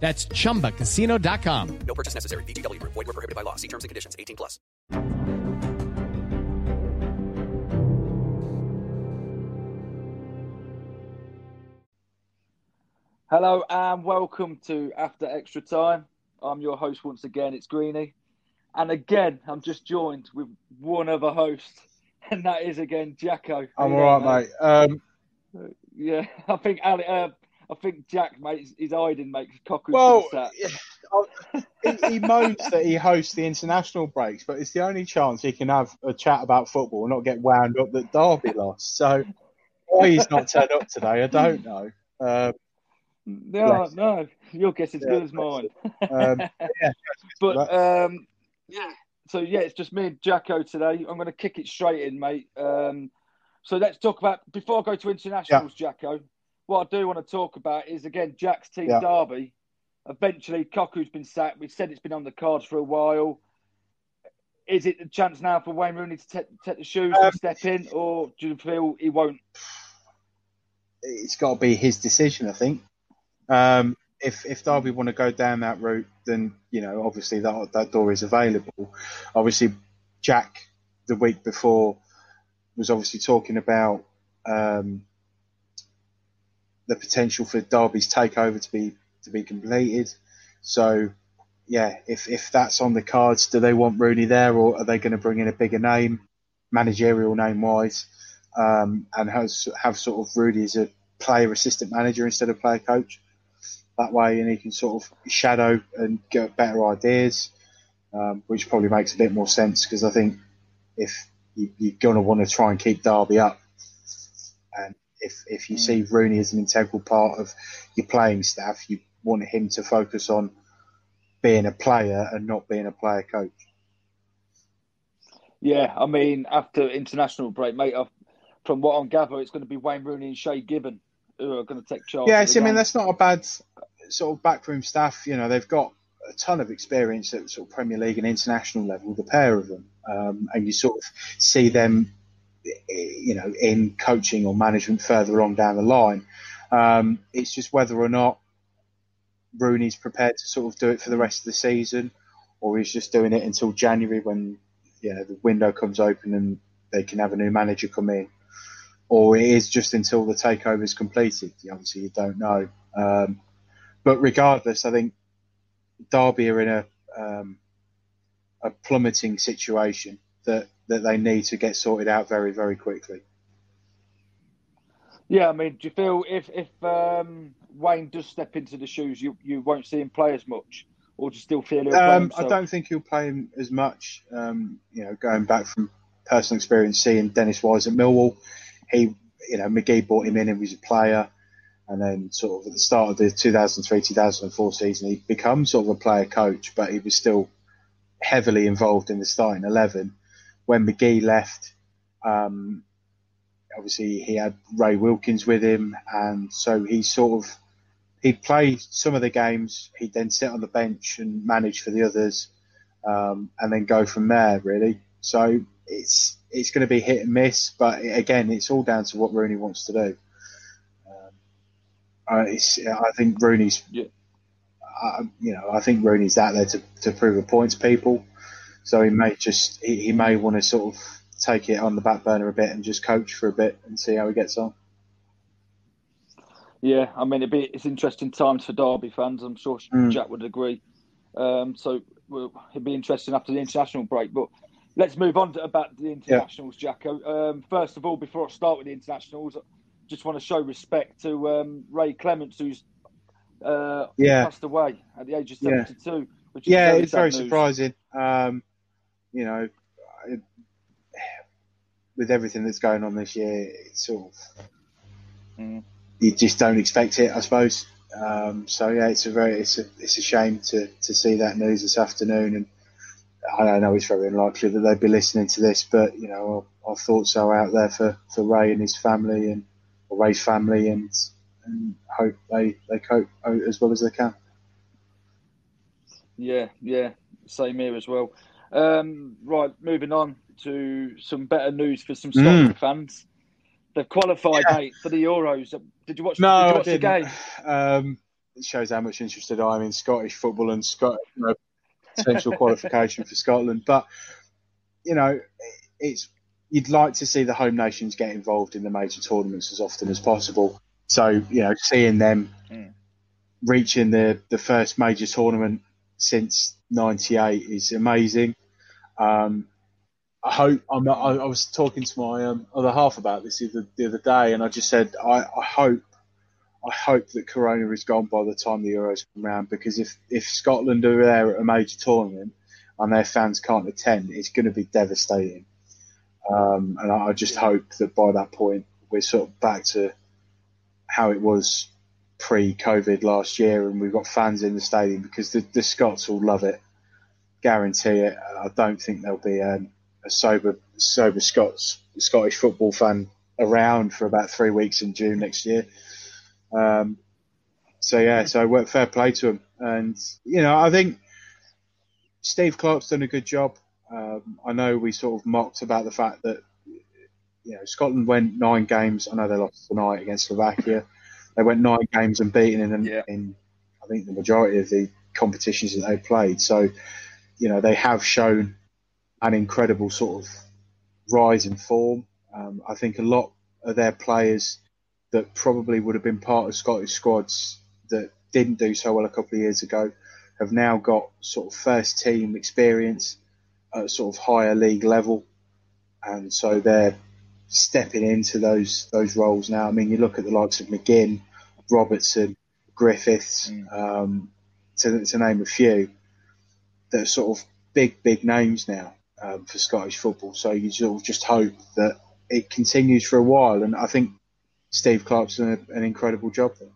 That's chumbacasino.com. No purchase necessary. VGW Group. Void were prohibited by law. See terms and conditions. 18 plus. Hello and welcome to After Extra Time. I'm your host once again. It's Greeny, and again I'm just joined with one other host, and that is again Jacko. I'm all right, mate. Um, yeah, I think Ali, uh, I think Jack, mate, he's hiding, mate. Cockroach well, he, he moans that he hosts the international breaks, but it's the only chance he can have a chat about football and not get wound up that Derby lost. So why he's not turned up today, I don't know. Um, no, no, your guess is yeah, good as mine. Um, yeah, but um, yeah, so yeah, it's just me and Jacko today. I'm going to kick it straight in, mate. Um, so let's talk about before I go to internationals, yeah. Jacko what I do want to talk about is again Jack's team yeah. derby. Eventually, Cocu's been sacked. We've said it's been on the cards for a while. Is it the chance now for Wayne Rooney to take, take the shoes um, and step in, or do you feel he won't? It's got to be his decision, I think. Um, if if Derby want to go down that route, then you know obviously that that door is available. Obviously, Jack the week before was obviously talking about um, the potential for Derby's takeover to be to be completed. So, yeah, if if that's on the cards, do they want Rooney there, or are they going to bring in a bigger name, managerial name wise, um, and has, have sort of Rooney as a player assistant manager instead of player coach? That way, and he can sort of shadow and get better ideas, um, which probably makes a bit more sense because I think if you, you're going to want to try and keep Derby up, and if if you mm. see Rooney as an integral part of your playing staff, you want him to focus on being a player and not being a player coach. Yeah, I mean, after international break, mate, I've, from what I'm gathering, it's going to be Wayne Rooney and Shay Given who are going to take charge. Yeah, I mean, that's not a bad sort of backroom staff. You know, they've got a ton of experience at sort of Premier League and international level, the pair of them, um, and you sort of see them you know, in coaching or management further on down the line. Um, it's just whether or not Rooney's prepared to sort of do it for the rest of the season, or he's just doing it until January when you know the window comes open and they can have a new manager come in, or it is just until the takeover is completed. Obviously, you don't know. Um, but regardless, I think Derby are in a um, a plummeting situation that that they need to get sorted out very, very quickly. Yeah, I mean, do you feel if if um, Wayne does step into the shoes, you you won't see him play as much, or do you still feel? Um, I don't think he'll play him as much. Um, you know, going back from personal experience, seeing Dennis Wise at Millwall, he, you know, McGhee brought him in and he was a player, and then sort of at the start of the 2003-2004 season, he become sort of a player coach, but he was still heavily involved in the starting eleven when McGhee left, um, obviously he had Ray Wilkins with him, and so he sort of he'd play some of the games. He'd then sit on the bench and manage for the others, um, and then go from there. Really, so it's it's going to be hit and miss. But again, it's all down to what Rooney wants to do. Um, uh, I think Rooney's. Yeah. Uh, you know, I think Rooney's out there to, to prove a point to people. So he may just he, he may want to sort of take it on the back burner a bit and just coach for a bit and see how he gets on. Yeah, I mean, it'd be, it's interesting times for Derby fans. I'm sure mm. Jack would agree. Um, so well, it'd be interesting after the international break. But let's move on to, about the internationals, yeah. Jacko. Um, first of all, before I start with the internationals, I just want to show respect to um, Ray Clemence, who's uh, yeah. passed away at the age of 72. Yeah, which yeah very it's very news. surprising. Um, you know, with everything that's going on this year, it's sort of mm. you just don't expect it, I suppose. Um, so yeah, it's a very it's a it's a shame to to see that news this afternoon, and I know it's very unlikely that they'd be listening to this, but you know our, our thoughts are out there for, for Ray and his family and or Ray's family, and and hope they they cope as well as they can. Yeah, yeah, same here as well. Um, right, moving on to some better news for some Scotland mm. fans. They've qualified, yeah. mate, for the Euros. Did you watch? No, did you watch the game? Um, it shows how much interested I am in Scottish football and Scott you know, potential qualification for Scotland. But you know, it's you'd like to see the home nations get involved in the major tournaments as often as possible. So you know, seeing them mm. reaching the the first major tournament since '98 is amazing. Um, I hope I'm I, I, was talking to my um, other half about this the, the other day, and I just said I, I, hope I hope that Corona is gone by the time the Euros come around because if if Scotland are there at a major tournament and their fans can't attend, it's going to be devastating. Um, and I, I just hope that by that point we're sort of back to how it was pre-COVID last year, and we've got fans in the stadium because the, the Scots will love it. Guarantee it. I don't think there'll be um, a sober sober Scots Scottish football fan around for about three weeks in June next year. Um, so yeah, so fair play to him, and you know I think Steve Clarke's done a good job. Um, I know we sort of mocked about the fact that you know Scotland went nine games. I know they lost tonight against Slovakia. They went nine games and beaten in, yeah. in I think the majority of the competitions that they played. So you know they have shown an incredible sort of rise in form. Um, I think a lot of their players that probably would have been part of Scottish squads that didn't do so well a couple of years ago have now got sort of first team experience at sort of higher league level, and so they're stepping into those those roles now. I mean, you look at the likes of McGinn, Robertson, Griffiths, mm. um, to, to name a few, that are sort of big big names now um, for Scottish football. So you sort of just hope that it continues for a while. And I think Steve Clarke's done an incredible job there.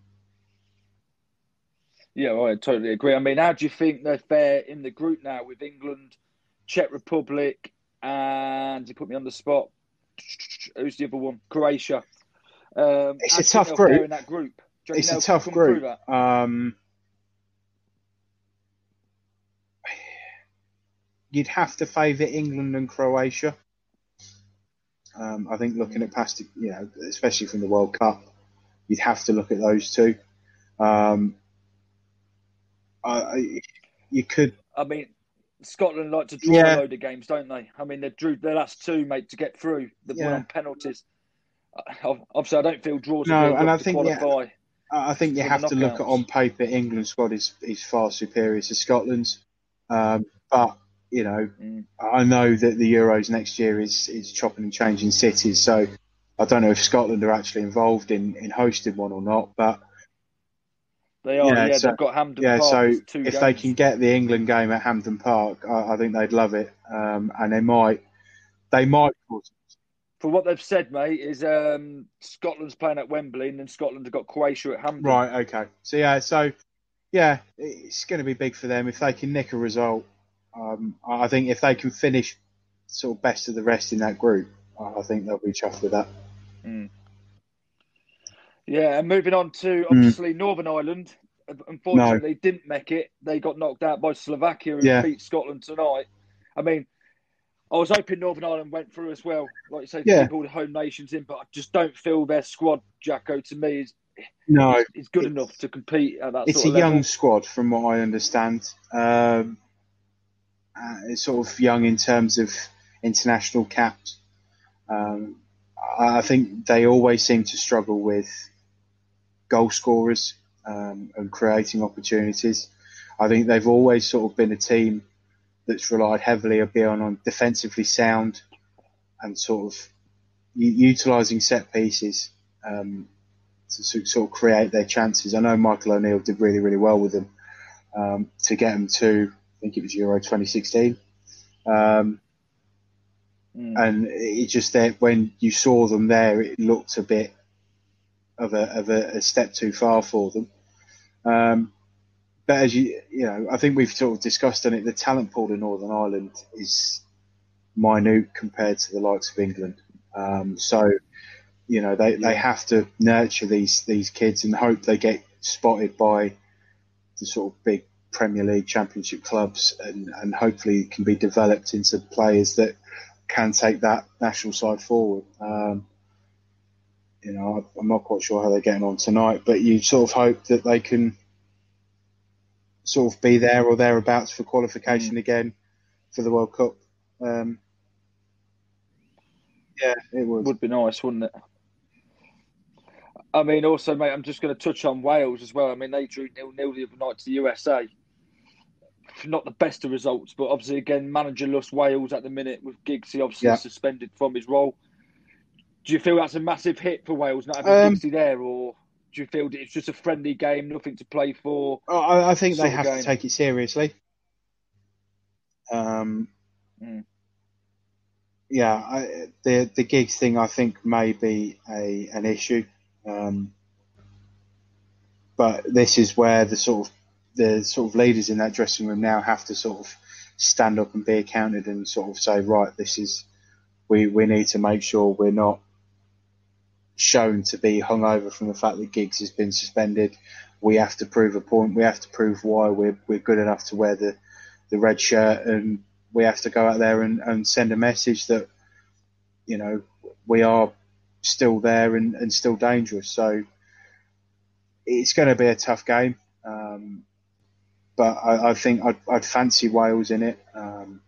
Yeah, I totally agree. I mean, how do you think they fare in the group now with England, Czech Republic, and you put me on the spot. Who's the other one? Croatia. Um, it's a tough group. In that group, it's a tough group. Um, you'd have to favour England and Croatia. Um, I think looking at past, you know, especially from the World Cup, you'd have to look at those two. Um, I, you could. I mean, Scotland like to draw yeah. a load of games, don't they? I mean, they drew their last two, mate, to get through. The yeah. one on penalties. Obviously, I don't feel draws. No, and I think yeah, I think you have to look at on paper. England's squad is is far superior to Scotland's, um, but you know, mm. I know that the Euros next year is is chopping and changing cities, so I don't know if Scotland are actually involved in, in hosting one or not, but they are. Yeah, yeah so, they've got Hampden yeah, Park. so if games. they can get the England game at Hampden Park, I, I think they'd love it, um, and they might they might. For what they've said, mate, is um, Scotland's playing at Wembley, and then Scotland have got Croatia at Hampden. Right. Okay. So yeah. So yeah, it's going to be big for them if they can nick a result um, I think if they can finish sort of best of the rest in that group, I think they'll be chuffed with that. Mm. Yeah, and moving on to hmm. obviously mm. Northern Ireland. Unfortunately, no. didn't make it. They got knocked out by Slovakia and yeah. beat Scotland tonight. I mean, I was hoping Northern Ireland went through as well, like you say, yeah. all the home nations in. But I just don't feel their squad, Jacko, to me is no, is good enough to compete at that. It's a young squad, from what I understand. Um, uh, it's sort of young in terms of international caps. Um, I think they always seem to struggle with goal scorers um, and creating opportunities. I think they've always sort of been a team that's relied heavily on being on defensively sound and sort of utilising set pieces um, to sort of create their chances. I know Michael O'Neill did really, really well with them um, to get them to, I think it was Euro 2016. Um, mm. And it just that when you saw them there, it looked a bit of a, of a, a step too far for them. Um, but as you, you know, I think we've sort of discussed on it. The talent pool in Northern Ireland is minute compared to the likes of England. Um, so, you know, they, they have to nurture these these kids and hope they get spotted by the sort of big Premier League Championship clubs and, and hopefully can be developed into players that can take that national side forward. Um, you know, I'm not quite sure how they're getting on tonight, but you sort of hope that they can sort of be there or thereabouts for qualification mm. again for the World Cup. Um, yeah, it would. Would be nice, wouldn't it? I mean, also, mate, I'm just going to touch on Wales as well. I mean, they drew nil nil the other night to the USA. Not the best of results, but obviously, again, managerless Wales at the minute with Giggsy obviously yeah. suspended from his role. Do you feel that's a massive hit for Wales not having um, Giggsy there, or do you feel it's just a friendly game, nothing to play for? I, I think they have to take it seriously. Um, mm. Yeah, I, the the Giggs thing I think may be a an issue, um, but this is where the sort of the sort of leaders in that dressing room now have to sort of stand up and be accounted and sort of say, right, this is we we need to make sure we're not shown to be hungover from the fact that Giggs has been suspended. We have to prove a point. We have to prove why we're we're good enough to wear the the red shirt, and we have to go out there and, and send a message that you know we are still there and, and still dangerous. So it's going to be a tough game. Um, but I, I think I'd, I'd, fancy Wales in it. Um,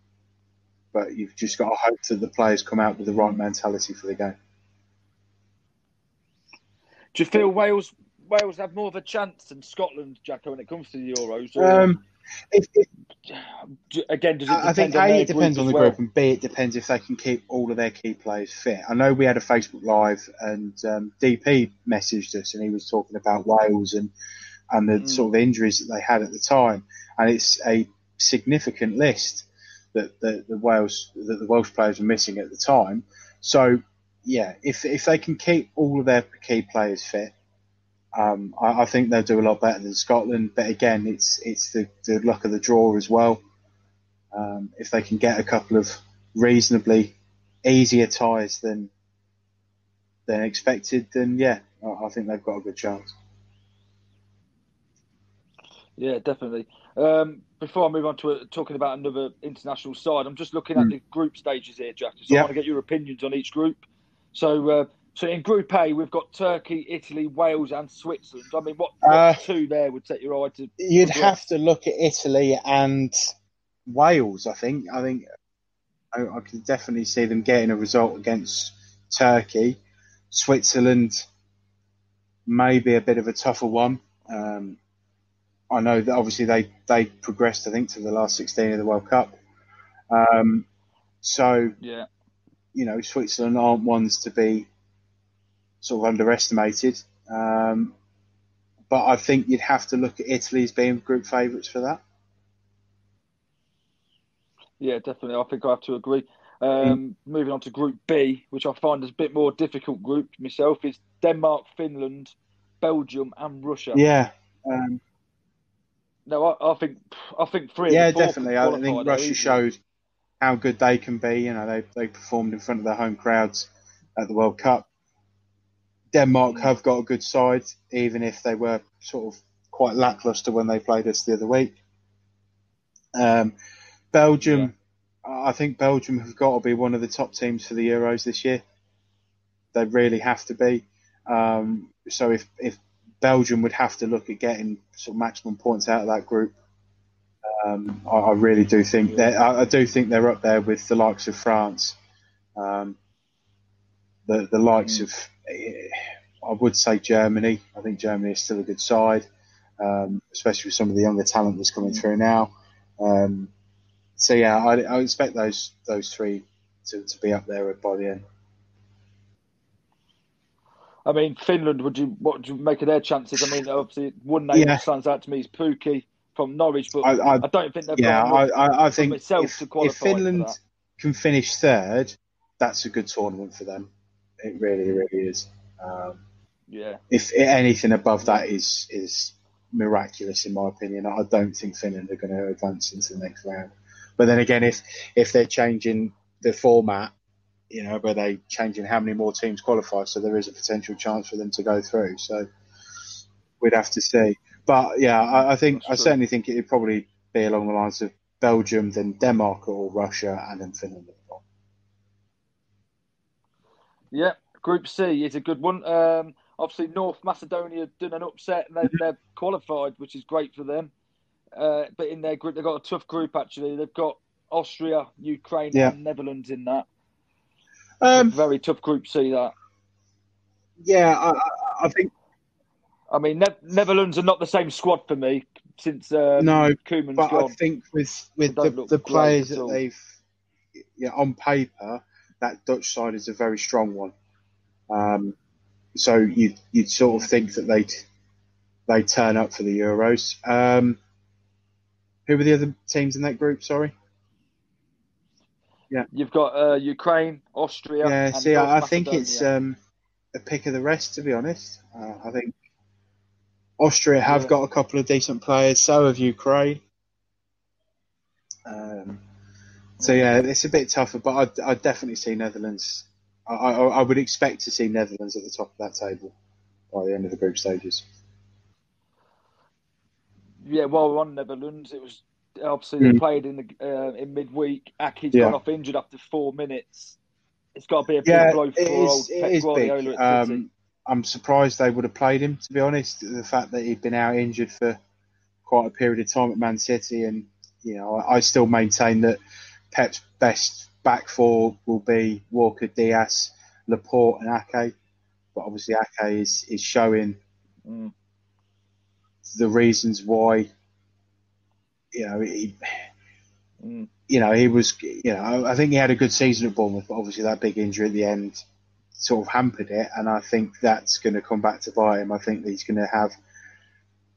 but you've just got to hope that the players come out with the right mentality for the game. Do you feel Wales Wales have more of a chance than Scotland, Jacko, when it comes to the Euros? Um, if, if, again, does it I think A, it depends on the well? group, and B, it depends if they can keep all of their key players fit. I know we had a Facebook Live, and um, DP messaged us, and he was talking about Wales and and the mm. sort of injuries that they had at the time, and it's a significant list that the, the Wales that the Welsh players were missing at the time. So yeah, if if they can keep all of their key players fit, um, I, I, think they'll do a lot better than Scotland. But again, it's it's the, the luck of the draw as well. Um, if they can get a couple of reasonably easier ties than than expected, then yeah, I, I think they've got a good chance. Yeah, definitely. Um, before I move on to talking about another international side, I'm just looking at mm. the group stages here, Jack. So I want to get your opinions on each group. So, uh, so in Group A, we've got Turkey, Italy, Wales, and Switzerland. I mean, what, what uh, two there would set your eye to? You'd have to look at Italy and Wales. I think. I think I, I can definitely see them getting a result against Turkey. Switzerland may be a bit of a tougher one. Um, I know that obviously they, they progressed, I think, to the last 16 of the World Cup. Um, so yeah, you know, Switzerland aren't ones to be sort of underestimated. Um, but I think you'd have to look at Italy as being group favourites for that. Yeah, definitely. I think I have to agree. Um, mm. Moving on to Group B, which I find is a bit more difficult group myself, is Denmark, Finland, Belgium, and Russia. Yeah. Um, no, I, I, think I think three. Yeah, definitely. I think Russia showed how good they can be. You know, they they performed in front of their home crowds at the World Cup. Denmark have got a good side, even if they were sort of quite lackluster when they played us the other week. Um, Belgium, yeah. I think Belgium have got to be one of the top teams for the Euros this year. They really have to be. Um, so if, if Belgium would have to look at getting sort of maximum points out of that group, um, I, I, really do think that I, I, do think they're up there with the likes of France, um, the the likes mm. of I would say Germany. I think Germany is still a good side, um, especially with some of the younger talent that's coming mm. through now. Um, so yeah, I, I, expect those those three to, to be up there by the end. I mean, Finland. Would you what would you make of their chances? I mean, obviously, one name yeah. stands out to me is Pukki from Norwich, but I, I, I don't think they've yeah, I, I think if, if Finland can finish third, that's a good tournament for them. It really, really is. Um, yeah. If anything above that is is miraculous, in my opinion, I don't think Finland are going to advance into the next round. But then again, if if they're changing the format, you know, where they changing how many more teams qualify, so there is a potential chance for them to go through. So we'd have to see. But yeah, I, I think I certainly think it'd probably be along the lines of Belgium, then Denmark or Russia, and then Finland. Yeah, Group C is a good one. Um, obviously, North Macedonia done an upset and they're, mm-hmm. they're qualified, which is great for them. Uh, but in their group, they've got a tough group actually. They've got Austria, Ukraine, yeah. and Netherlands in that. Um, very tough group C that. Yeah, I, I think I mean, ne- Netherlands are not the same squad for me since um, no, Koeman's but gone. I think with with the, the players that they've yeah on paper, that Dutch side is a very strong one. Um, so you you'd sort of think that they they turn up for the Euros. Um, who were the other teams in that group? Sorry. Yeah, you've got uh, Ukraine, Austria. Yeah, see, I, I think it's um, a pick of the rest. To be honest, uh, I think Austria have yeah. got a couple of decent players. So have Ukraine. Um, so yeah, it's a bit tougher, but I would definitely see Netherlands. I, I, I, would expect to see Netherlands at the top of that table by the end of the group stages. Yeah, while we're on Netherlands, it was obviously mm. they played in the uh, in midweek. Ake's yeah. gone off injured after four minutes. It's got to be a big yeah, blow for old Pep Guardiola at City. Um, I'm surprised they would have played him. To be honest, the fact that he'd been out injured for quite a period of time at Man City, and you know, I, I still maintain that Pep's best back four will be Walker, Dias, Laporte, and Ake. But obviously, Ake is is showing mm. the reasons why. You know, he, mm. you know, he was. You know, I think he had a good season at Bournemouth, but obviously that big injury at the end sort of hampered it, and I think that's going to come back to bite him. I think that he's going to have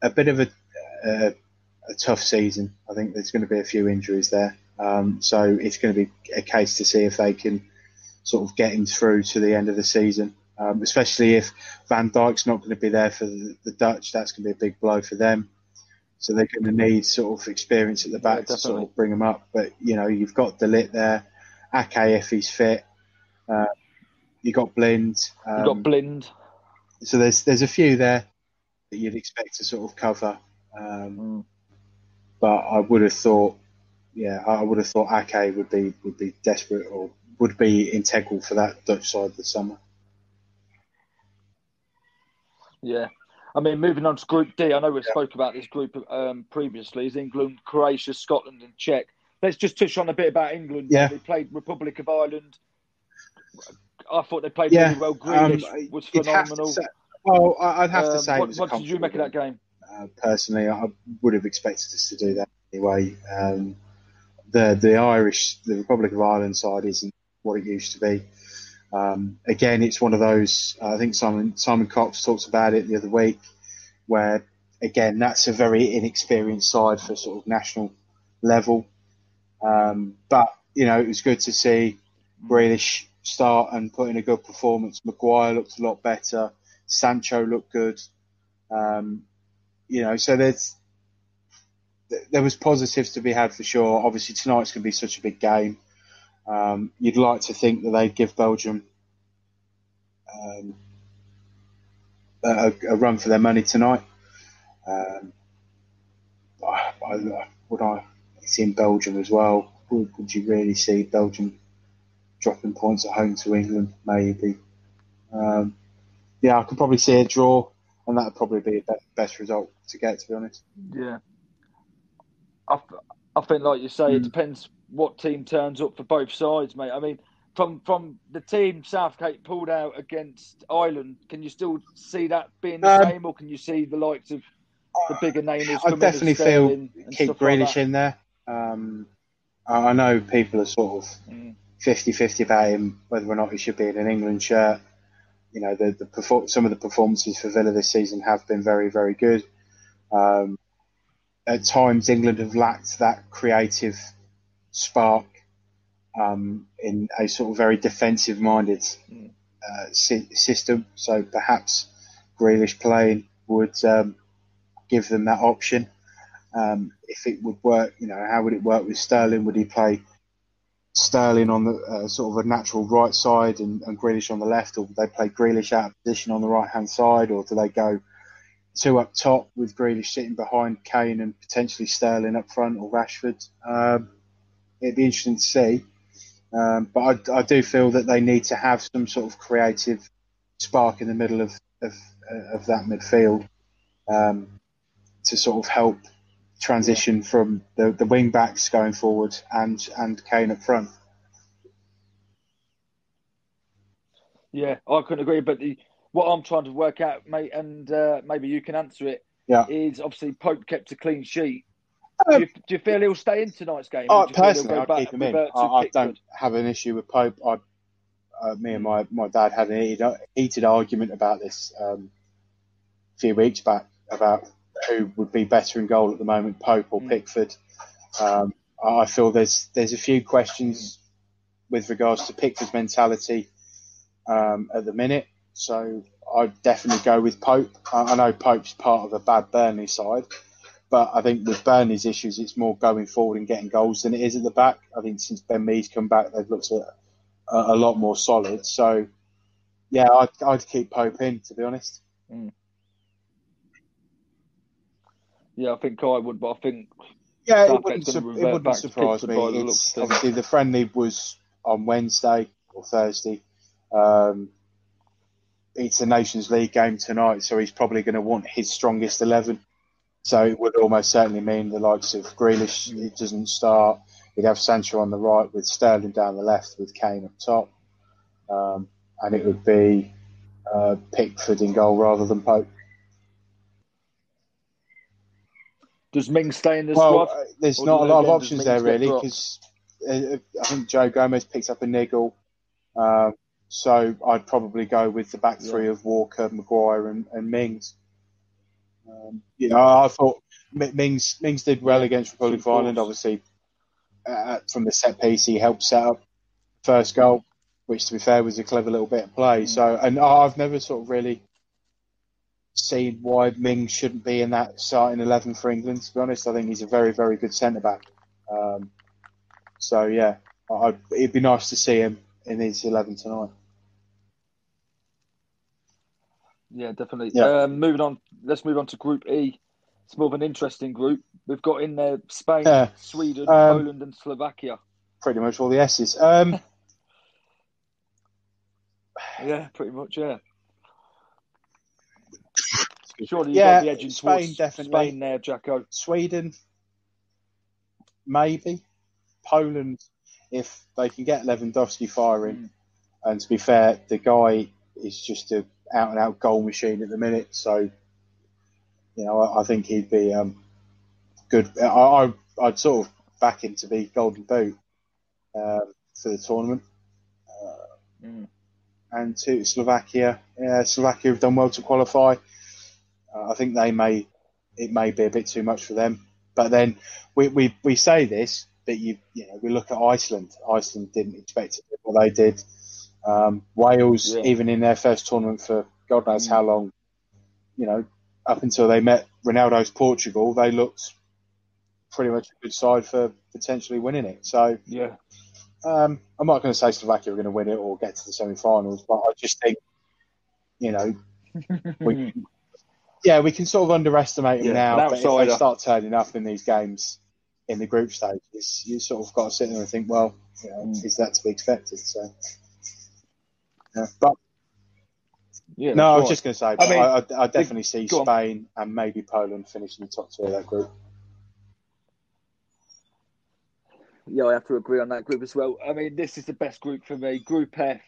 a bit of a, a, a tough season. I think there's going to be a few injuries there, um, so it's going to be a case to see if they can sort of get him through to the end of the season. Um, especially if Van Dijk's not going to be there for the, the, Dutch, that's going to be a big blow for them. So they're going to need sort of experience at the back yeah, to sort of bring them up. But you know, you've got De Ligt there, Ake if he's fit. Uh, you got Blind. Um, you got Blind. So there's there's a few there that you'd expect to sort of cover. Um, mm. But I would have thought, yeah, I would have thought Ake would be would be desperate or would be integral for that Dutch side this summer. Yeah. I mean, moving on to Group D, I know we yeah. spoke about this group um, previously. Is England, Croatia, Scotland, and Czech. Let's just touch on a bit about England. Yeah. They played Republic of Ireland, I thought they played yeah, really well. Grealish um, was phenomenal. Say, well, I'd have um, to say. What, what did you make of that game? Uh, personally, I would have expected us to do that anyway. Um, the the Irish, the Republic of Ireland side isn't what it used to be. Um, again, it's one of those. I think Simon Simon Cox talks about it the other week, where again that's a very inexperienced side for sort of national level. Um, but you know, it was good to see Grealish start and put in a good performance. Maguire looked a lot better. Sancho looked good. Um, you know, so there's there was positives to be had for sure. Obviously, tonight's going to be such a big game. Um, you'd like to think that they'd give Belgium um, a, a, run for their money tonight. Um, I, I, would I? It's in Belgium as well. Would, would, you really see Belgium dropping points at home to England? Maybe. Um, yeah, I could probably see a draw, and that would probably be the best result to get. To be honest. Yeah. I, I think, like you say, mm. it hmm. depends what team turns up for both sides, mate. I mean, from from the team Southgate pulled out against Ireland, can you still see that being the um, same, or can you see the likes of the bigger names? I definitely feel keep Grealish like in there. Um, I know people are sort of mm. 50-50 about him, whether or not he should be in an England shirt. You know, the, the some of the performances for Villa this season have been very, very good. Um, at times, England have lacked that creative spark um, in a sort of very defensive-minded uh, si- system. So perhaps Grealish playing would um, give them that option. Um, if it would work, you know, how would it work with Sterling? Would he play Sterling on the uh, sort of a natural right side and, and Grealish on the left, or they play Grealish out of position on the right hand side, or do they go two up top with Grealish sitting behind Kane and potentially Sterling up front or Rashford? Um, it'd be interesting to see. Um, but I, I, do feel that they need to have some sort of creative spark in the middle of of, of that midfield um, to sort of help transition from the, the wing backs going forward and and Kane up front. Yeah, I couldn't agree. But the, what I'm trying to work out, mate, and uh, maybe you can answer it, yeah. is obviously Pope kept a clean sheet. Um, do, you, do, you, feel he'll stay in tonight's game? Oh, personally, I'd keep him in. I, I don't have an issue with Pope. I, uh, me and my, my dad had an heated, heated argument about this um, a few weeks back about who would be better in goal at the moment, Pope or mm. Pickford. Um, I feel there's there's a few questions with regards to Pickford's mentality um, at the minute. So I'd definitely go with Pope. I, I know Pope's part of a bad Burnley side, but I think with Burnley's issues, it's more going forward and getting goals than it is at the back. I think since Ben Mee's come back, they've looked a, a, lot more solid. So, yeah, I'd, I'd keep Pope in, to be honest. Mm. Yeah, I think I would, but I think yeah, it wouldn't, su- it wouldn't surprise me. It's, obviously, the friendly was on Wednesday or Thursday. Um, it's a Nations League game tonight, so he's probably going to want his strongest eleven. So it would almost certainly mean the likes of Grealish it doesn't start. He'd have Sancho on the right with Sterling down the left with Kane up top, um, and it would be uh, Pickford in goal rather than Pope. Does Ming stay in the well, squad? Uh, there's not a lot of options there really because uh, I think Joe Gomez picks up a niggle. Um, so I'd probably go with the back three yeah. of Walker, Maguire, and, and Mings. Um, you know, I thought Mings Mings did well against Republic of Ireland. Obviously, uh, from the set piece, he helped set up first goal, which, to be fair, was a clever little bit of play. Mm. So, and I've never sort of really seen why Ming shouldn't be in that starting eleven for England. To be honest, I think he's a very, very good centre back. Um, so yeah, I'd, it'd be nice to see him in his eleven tonight. Yeah, definitely. Yeah. Um, moving on, let's move on to Group E. It's more of an interesting group. We've got in there Spain, yeah. Sweden, um, Poland, and Slovakia. Pretty much all the S's. Um, yeah, pretty much. Yeah. Surely you yeah, got the edge in Spain, definitely. Spain there, Jacko. Sweden, maybe. Poland, if they can get Lewandowski firing. Mm. And to be fair, the guy is just a out and out goal machine at the minute. So, you know, I, I think he'd be um, good. I, I, would sort of back him to be golden boot um, for the tournament. Uh, mm. And to Slovakia, yeah, Slovakia have done well to qualify. Uh, I think they may, it may be a bit too much for them. But then we, we, we say this, but you you know we look at Iceland. Iceland didn't expect what they did. Um, Wales, yeah. even in their first tournament for God knows mm. how long, you know, up until they met Ronaldo's Portugal, they looked pretty much a good side for potentially winning it. So, yeah, um, I'm not going to say Slovakia are going to win it or get to the semi-finals, but I just think, you know, we, yeah, we can sort of underestimate them yeah, now, but if they start turning up in these games in the group stages, you sort of got to sit there and think, well, you know, mm. is that to be expected? So, yeah. but yeah, no, I was just going to say, I, mean, I, I, definitely see Spain on. and maybe Poland finishing the top two of that group. Yeah, I have to agree on that group as well. I mean, this is the best group for me. Group F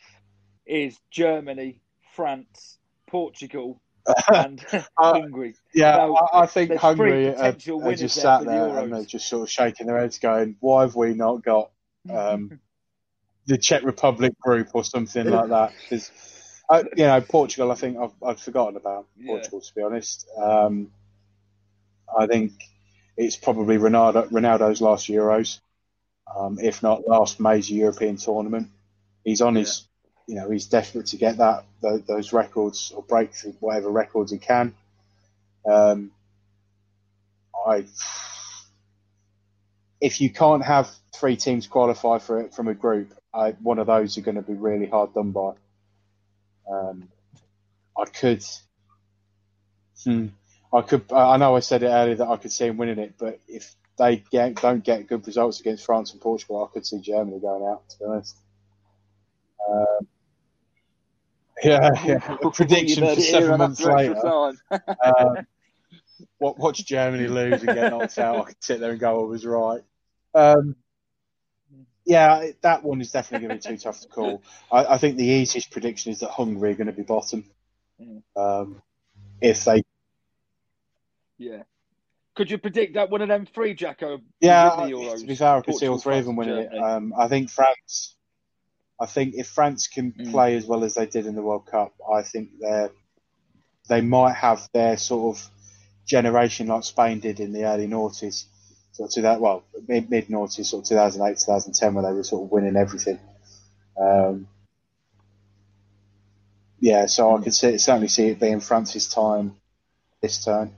is Germany, France, Portugal, and uh, Hungary. Yeah, now, I, I, think Hungary are, are just sat there the and they're just sort of shaking their heads, going, "Why have we not got um, the Czech Republic group or something like that?" Because uh, you know, Portugal, I think I've, I've forgotten about yeah. Portugal to be honest. Um, I think it's probably Ronaldo, Ronaldo's last Euros, um, if not last major European tournament. He's on yeah. his you know he's desperate to get that those records or break through whatever records he can. Um, I if you can't have three teams qualify for it from a group, I, one of those are going to be really hard done by. Um, I could, hmm, I could. I know I said it earlier that I could see him winning it, but if they get, don't get good results against France and Portugal, I could see Germany going out. To be honest. Um, yeah, yeah. A prediction for seven months later. uh, watch Germany lose and get knocked out. I could sit there and go, I was right. Um, yeah, that one is definitely going to be too tough to call. I, I, think the easiest prediction is that Hungary are going to be bottom. Mm. Um, if they. Yeah. Could you predict that one of them three, Jacko? Yeah, to be fair, I could see all three of them winning it. Um, I think France I think if France can mm. play as well as they did in the World Cup, I think they they might have their sort of generation like Spain did in the early noughties, sort of to that well mid mid noughties, sort of 2008 2010, where they were sort of winning everything. Um, yeah, so I could see, certainly see it being France's time this turn.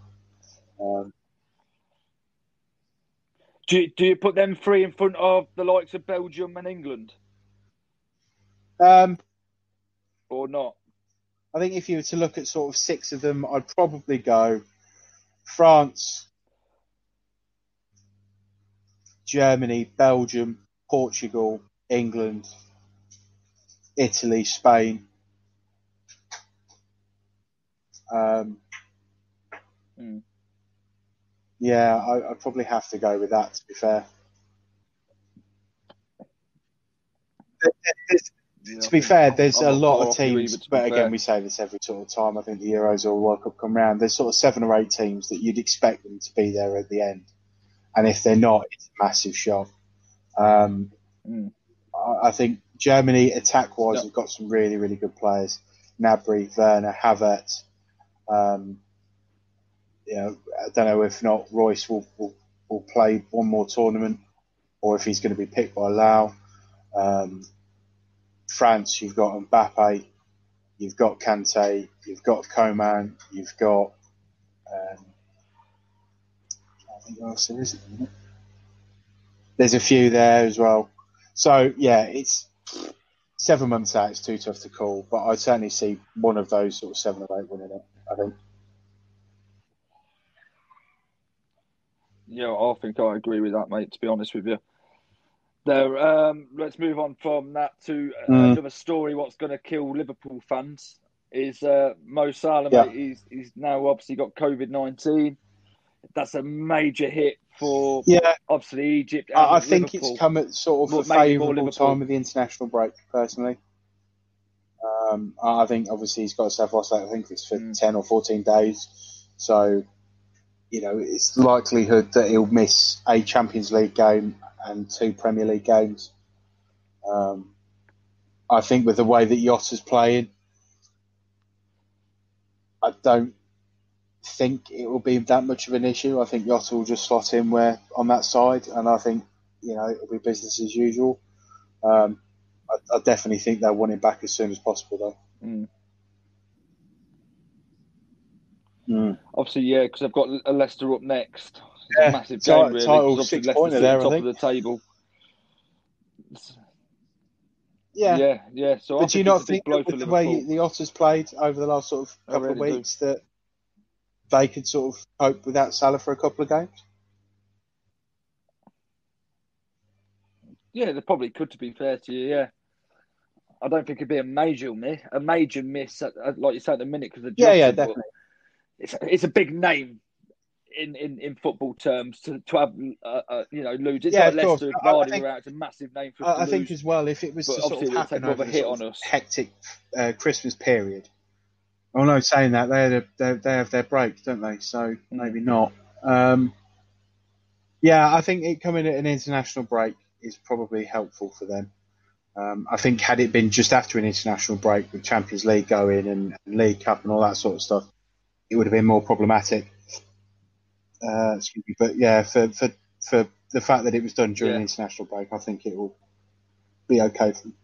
Um, do you, do you put them three in front of the likes of Belgium and England? Um, or not? I think if you were to look at sort of six of them, I'd probably go France, Germany, Belgium, Portugal, England, Italy, Spain. Um, mm. Yeah, I, would probably have to go with that. To be fair, there's, yeah, to be fair, there's a lot of teams, but again, fair. we say this every sort of time. I think the Euros or World Cup come round. There's sort of seven or eight teams that you'd expect them to be there at the end, and if they're not, it's a massive shock. Um, mm. I, I, think Germany, attack-wise, yep. have got some really, really good players. Gnabry, Werner, Havertz. Um, you know, I don't know if not Reus will, will, will play one more tournament, or if he's going to be picked by Löw. Um, France, you've got Mbappe, you've got Kante, you've got Coman, you've got. Um. There's a few there as well. So yeah, it's seven months out. It's too tough to call, but I certainly see one of those sort of seven or eight winning it. I think. Yeah, I think I agree with that, mate. To be honest with you. There. Um, let's move on from that to uh, mm. another story. What's going to kill Liverpool fans is uh, Mo Salah. Yeah. He's he's now obviously got COVID nineteen. That's a major hit for yeah. obviously Egypt. I, I think it's come at sort of a favourable time of the international break. Personally, um, I think obviously he's got to self isolate. I think it's for mm. ten or fourteen days. So, you know, it's likelihood that he'll miss a Champions League game and two Premier League games. Um, I think with the way that Jota's playing, I don't think it will be that much of an issue. I think Jota will just slot in where on that side, and I think you know it'll be business as usual. Um, I, I, definitely think they'll want him back as soon as possible, though. Mm. Mm. Obviously, yeah, because they've got Leicester up next yeah, massive game, really. Title six there, top of the table. Yeah, yeah, yeah. So, but do you not think with the Liverpool. way the Otters played over the last sort of couple really of weeks do. that they could sort of cope without Salah for a couple of games? Yeah, they probably could. To be fair to you, yeah. I don't think it'd be a major miss, a major miss, at, like you said at the minute, because yeah, yeah, definitely. It's it's a big name in, in, in football terms to, to have uh, uh, you know lose. It's yeah, like Leicester Vardy think, out. It's a massive name for. I, I think as well if it was to sort of happen over a hit on us. hectic uh, Christmas period. Oh no, saying that they a, they, they have their break, don't they? So mm. maybe not. Um, yeah, I think it coming at an international break is probably helpful for them. Um, I think had it been just after an international break with Champions League going and, and League Cup and all that sort of stuff, it would have been more problematic. Uh, excuse me, but yeah, for, for for the fact that it was done during yeah. the international break, I think it will be okay for them.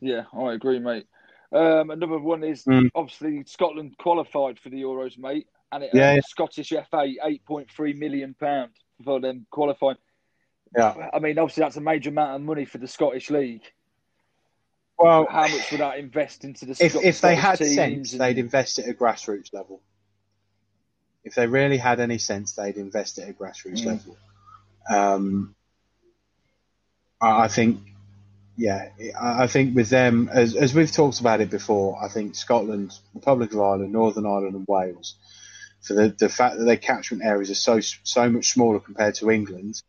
Yeah, I agree, mate. Um, another one is mm. obviously Scotland qualified for the Euros, mate, and it yeah, yeah. Scottish FA eight point three million pound for them qualifying. Yeah, I mean, obviously that's a major amount of money for the Scottish league. Well, how much would that invest into the? If, if they had sense, and... they'd invest at a grassroots level. If they really had any sense, they'd invest at a grassroots mm. level. Um, I think, yeah, I think with them, as, as we've talked about it before, I think Scotland, Republic of Ireland, Northern Ireland, and Wales, for the, the fact that their catchment areas are so so much smaller compared to England,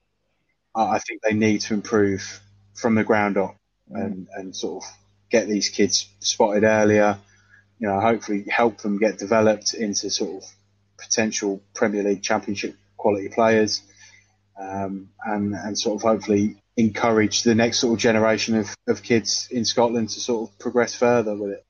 I think they need to improve from the ground up mm. and, and sort of get these kids spotted earlier. You know, hopefully help them get developed into sort of potential Premier League Championship quality players, um, and and sort of hopefully encourage the next sort of generation of, of kids in Scotland to sort of progress further with it.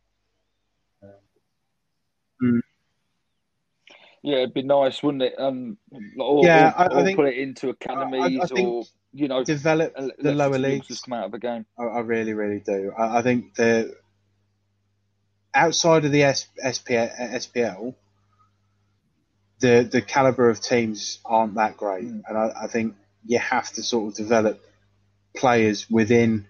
Yeah, it'd be nice, wouldn't it? Um, or, yeah, or, I, I think, put it into academies I, or you know, develop the lower leagues. Just come out of the game. I, I really, really do. I, think the outside of the S, SPL, the the caliber of teams aren't that great, mm. and I, I think you have to sort of develop players within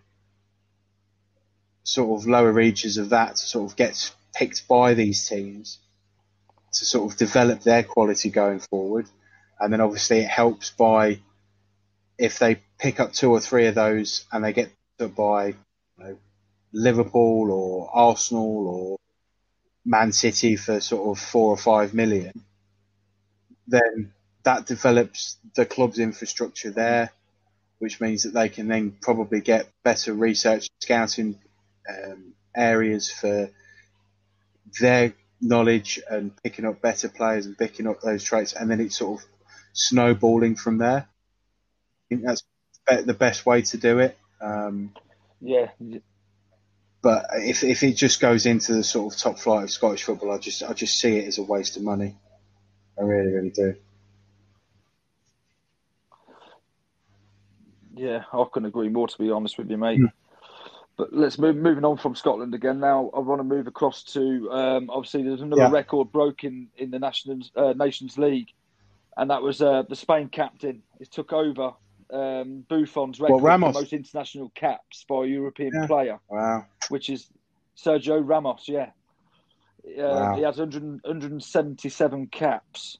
sort of lower reaches of that to sort of get picked by these teams to sort of develop their quality going forward. And then obviously it helps by if they pick up two or three of those and they get to by you know, Liverpool or Arsenal or Man City for sort of four or five million, then that develops the club's infrastructure there, which means that they can then probably get better research scouting um, areas for their knowledge and picking up better players and picking up those traits, and then it's sort of snowballing from there I think that's the best way to do it. Um, yeah. But if if it just goes into the sort of top flight of Scottish football, I just I just see it as a waste of money. I really, really do. Yeah, I couldn't agree more. To be honest with you, mate. Mm. But let's move moving on from Scotland again. Now I want to move across to um, obviously there's another yeah. record broken in the Nations uh, Nations League, and that was uh, the Spain captain. He took over um, Buffon's record well, for most international caps by a European yeah. player. Wow. Which is Sergio Ramos, yeah. Uh, wow. He has 100, 177 caps.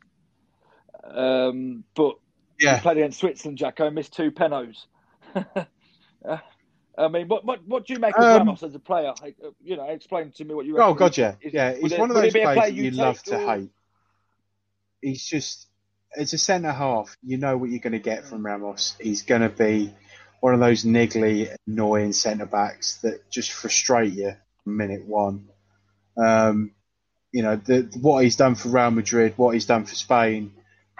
Um, but yeah. he played against Switzerland, Jacko, missed two penos. I mean, what, what what do you make of um, Ramos as a player? You know, explain to me what you. Oh God, yeah, is, yeah. He's one of those players player you, you love to or... hate. He's just as a centre half, you know what you're going to get from Ramos. He's going to be one of those niggly, annoying centre backs that just frustrate you from minute one. Um, you know, the, what he's done for Real Madrid, what he's done for Spain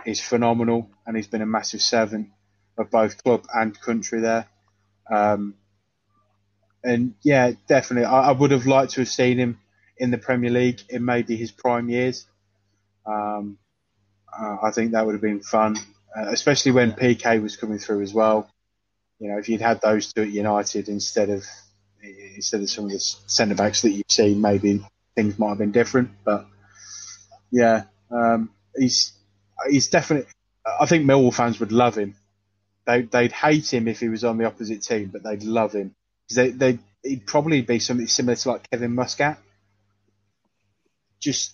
is phenomenal, and he's been a massive servant of both club and country there. Um, and yeah, definitely, I, I, would have liked to have seen him in the Premier League in maybe his prime years. Um, uh, I think that would have been fun, uh, especially when PK was coming through as well. You know, if you'd had those two at United instead of instead of some of the centre backs that you've seen, maybe things might have been different. But yeah, um, he's he's definitely. I think Millwall fans would love him. they they'd hate him if he was on the opposite team, but they'd love him because they they he'd probably be something similar to like Kevin Muscat, just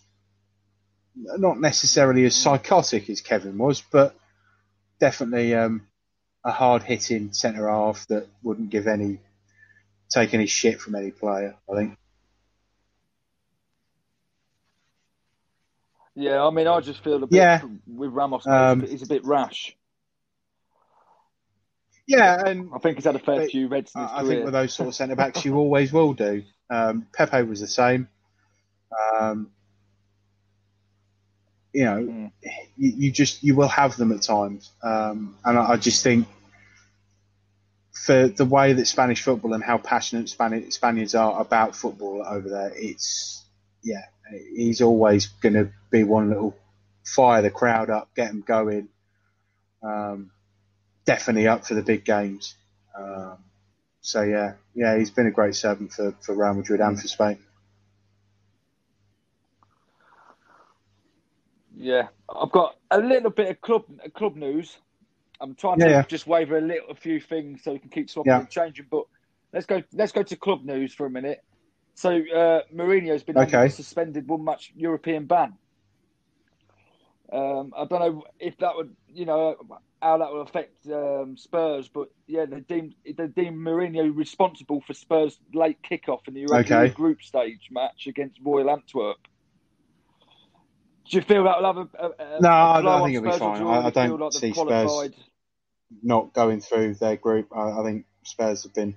not necessarily as psychotic as Kevin was, but definitely um, a hard hitting centre half that wouldn't give any take any shit from any player. I think. Yeah, I mean, I just feel a bit Yeah. with Ramos. Um, he's a bit rash. Yeah, and I think he's had a fair few reds in his I career. think with those sort of centre backs, you always will do. Um, Pepe was the same. Um, you know, Mm. you, you just you will have them at times, um, and I, I just think for the way that Spanish football and how passionate Spani- Spaniards are about football over there, it's yeah, he's always going to be one that'll fire the crowd up, get them going. Um, definitely up for the big games. Um, so yeah, yeah, he's been a great servant for, for Real Madrid and for Spain. Yeah, I've got a little bit of club club news. I'm trying Yeah, to yeah. just waver a little, a few things so we can keep swapping Yeah. and changing. But let's go. Let's go to club news for a minute. So uh, Mourinho's been Okay. suspended one match European ban. Um, I don't know if that would, you know, how that will affect um, Spurs, but yeah, they deemed they deemed Mourinho responsible for Spurs' late kickoff in the Europa Okay. Group stage match against Royal Antwerp. Do you feel that will have a, a, No, I- on think it'll be Spurs, or fine. do I- I don't like see Spurs- Not going through their group, I, I think Spurs have been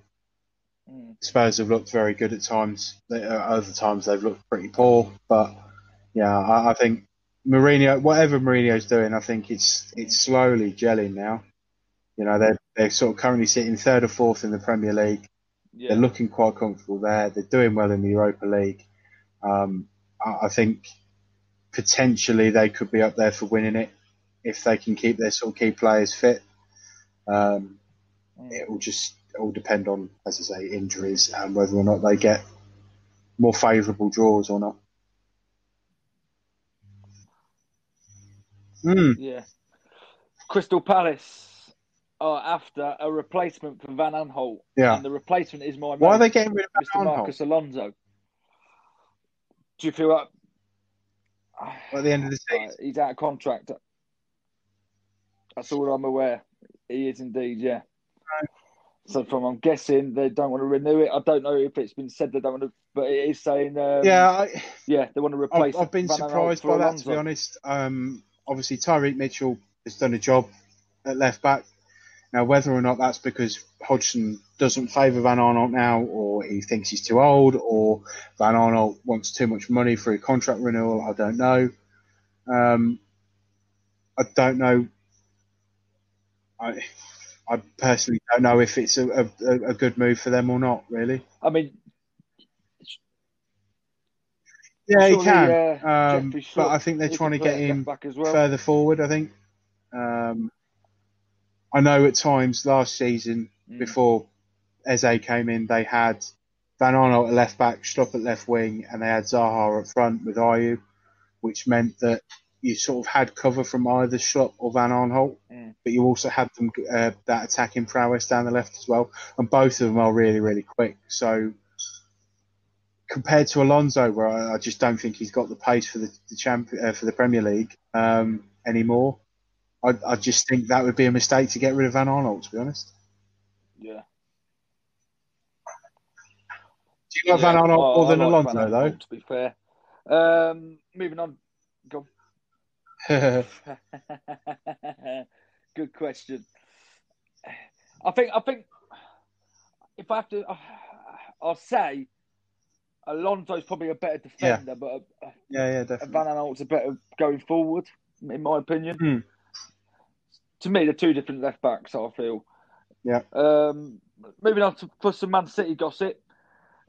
Mm. Spurs have looked very good at times. They, uh, other times they've looked pretty poor. But yeah, I, I think Mourinho, whatever Mourinho's doing, I think it's it's slowly gelling now. You know, they're they're sort of currently sitting third or fourth in the Premier League. Yeah. They're looking quite comfortable there. They're doing well in the Europa League. Um, I, I think potentially they could be up there for winning it if they can keep their sort of key players fit. Um, it will just all depend on, as I say, injuries and whether or not they get more favourable draws or not. Mm. Yeah. Crystal Palace are after a replacement for Van Aanholt. Yeah. And the replacement is my Why are they getting rid of Mr. Van Aanholt? Marcos Alonso. Do you feel like At the end of the season, he's out of contract? That's all I'm aware. He is indeed, yeah. So from I'm guessing they don't want to renew it. I don't know if it's been said they don't want to, but it is saying um, yeah, I, yeah they want to replace. I've, I've been Van surprised by that. Alonso. To be honest, um, obviously Tyrick Mitchell has done a job at left back. Now, whether or not that's because Hodgson doesn't favour Van Aanholt now, or he thinks he's too old, or Van Aanholt wants too much money for a contract renewal, I don't know. Um, I don't know. I, I personally don't know if it's a, a, a good move for them or not. Really. I mean, Yeah, he Surely, can. uh, um, Jeffrey but Schlupp I think they're trying to get him back as well. further forward. I think. Um, I know at times last season Mm. before Eze came in, they had Van Aanholt at left back, Schlupp at left wing, and they had Zaha up front with Ayew, which meant that you sort of had cover from either Schlupp or Van Aanholt, Mm. but you also had them uh, that attacking prowess down the left as well, and both of them are really really quick. So compared to Alonso, where I, I just don't think he's got the pace for the, the champ uh, for the Premier League um, anymore. I, I just think that would be a mistake to get rid of Van Aanholt. To be honest, Yeah. do you like Van Yeah, Arnold I- more than like Alonso Van though? To be fair, um, moving on. Go. Good question. I think. I think if I have to, I'll say Alonso's probably a better defender, but uh, yeah, yeah, definitely. Van Aanholt's a better going forward, in my opinion. Hmm. To me, they're two different left backs. I feel. Yeah. Um, moving on to for some Man City gossip.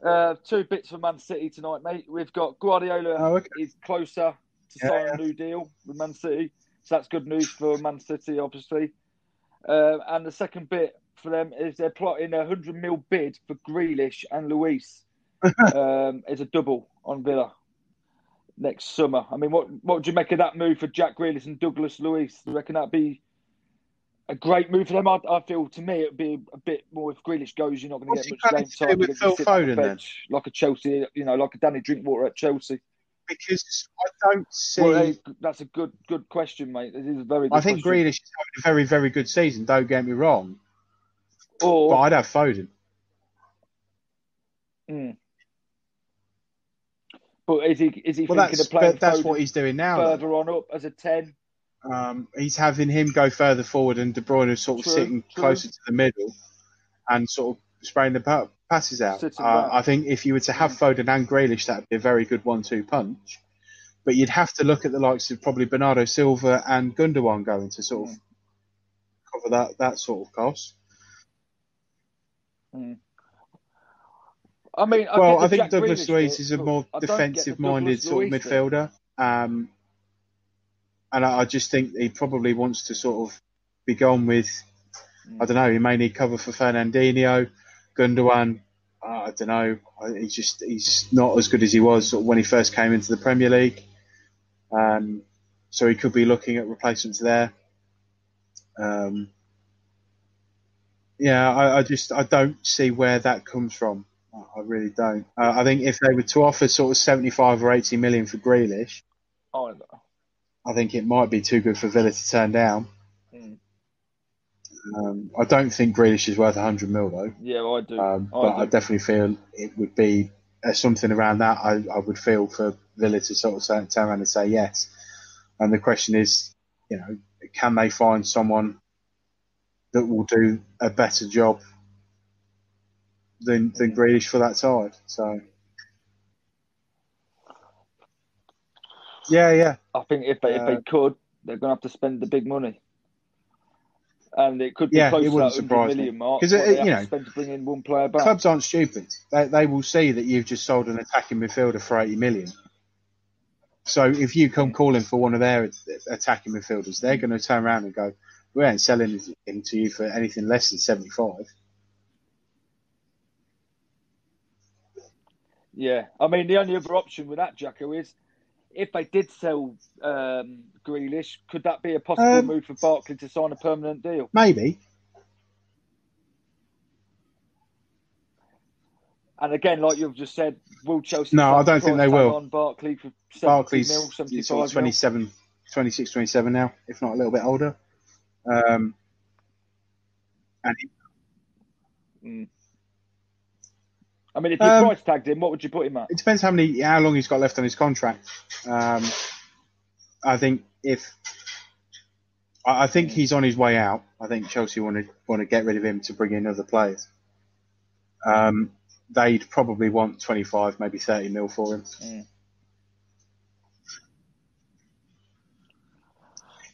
Uh, two bits for Man City tonight, mate. We've got Guardiola Oh, okay. is closer to Yeah, sign yeah. a new deal with Man City, so that's good news for Man City, obviously. Uh, and the second bit for them is they're plotting a hundred mil bid for Grealish and Luiz. Um, it's a double on Villa next summer. I mean, what what do you make of that move for Jack Grealish and Douglas Luiz? Do you reckon that'd be a great move for them. I, I feel to me it would be a bit more if Grealish goes, you're not going to get much game time. With Phil Foden, bench, like a Chelsea, you know, like a Danny Drinkwater at Chelsea. Because I don't see. Well, that's a good good question, mate. It is a very. I think question. Grealish is having a very very good season. Don't get me wrong. Or, but I'd have Foden. Mm. But is he is he well, thinking of playing? That's what he's doing now. Further though. on up as a ten. Um, he's having him go further forward and De Bruyne is sort of True, sitting true. closer to the middle and sort of spraying the passes out. Uh. I think if you were to have Foden and Grealish, that would be a very good one-two punch. But you'd have to look at the likes of probably Bernardo Silva and Gundogan going to sort of cover that, that sort of cost. Mm. I mean, I well, I think Jack Douglas Luiz is a more I don't get the defensive-minded sort of midfielder. Um, and I, I just think he probably wants to sort of be gone with. I don't know. He may need cover for Fernandinho, Gundogan. Uh, I don't know. He's just he's not as good as he was sort of when he first came into the Premier League. Um, so he could be looking at replacements there. Um, yeah, I, I just I don't see where that comes from. I I really don't. Uh, I think if they were to offer sort of seventy-five or eighty million for Grealish, Oh, I think it might be too good for Villa to turn down. Mm. Um, I don't think Grealish is worth 100 mil though, yeah, I do. um, I but do. I definitely feel it would be uh, something around that. I, I would feel for Villa to sort of say, turn around and say yes. And the question is, you know, can they find someone that will do a better job than than Grealish for that side? So. Yeah, yeah. I think if they if Uh, they could, they're going to have to spend the big money, and it could be Yeah, close it to that hundred surprise me. million mark. 'Cause, what uh, they have you know, spend to bring in one player back. Clubs aren't stupid. They, they will see that you've just sold an attacking midfielder for 80 million. So if you come calling for one of their attacking midfielders, they're going to turn around and go, "We ain't selling him to you for anything less than 75." Yeah, I mean the only other option with that Jacko is if they did sell um, Grealish, could that be a possible Um, move for Barkley to sign a permanent deal? Maybe. And again, like you've just said, will Chelsea? No, I don't think they will. On Barkley for 70 Barkley's mil, he's sort 75 of 27, 26, 27 now, if not a little bit older. Um, and he. Mm. I mean, if you Um, price tagged him, what would you put him at? it depends how many, how long he's got left on his contract. Um, I think if I I think he's on his way out. I think Chelsea want to want to get rid of him to bring in other players. Um, they'd probably want twenty five, maybe thirty mil for him. Mm.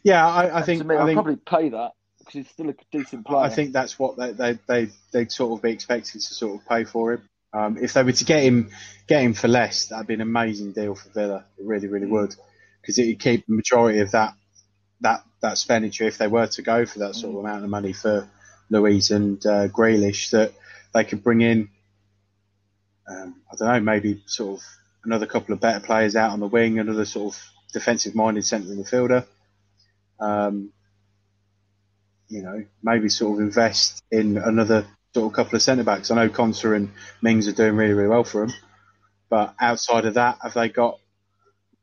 Yeah, I, I think to me, I I'd think probably pay that because he's still a decent player. I think that's what they they they they'd sort of be expected to sort of pay for him. Um, if they were to get him get him for less, that'd be an amazing deal for Villa. It really, really would, because it'd keep the majority of that that that expenditure if they were to go for that sort of amount of money for Luiz and uh, Grealish that they could bring in. Um, I don't know, maybe sort of another couple of better players out on the wing, another sort of defensive-minded centre midfielder. Um, you know, maybe sort of invest in another sort of couple of centre backs. I know Konsa and Mings are doing really, really well for them, but outside of that, have they got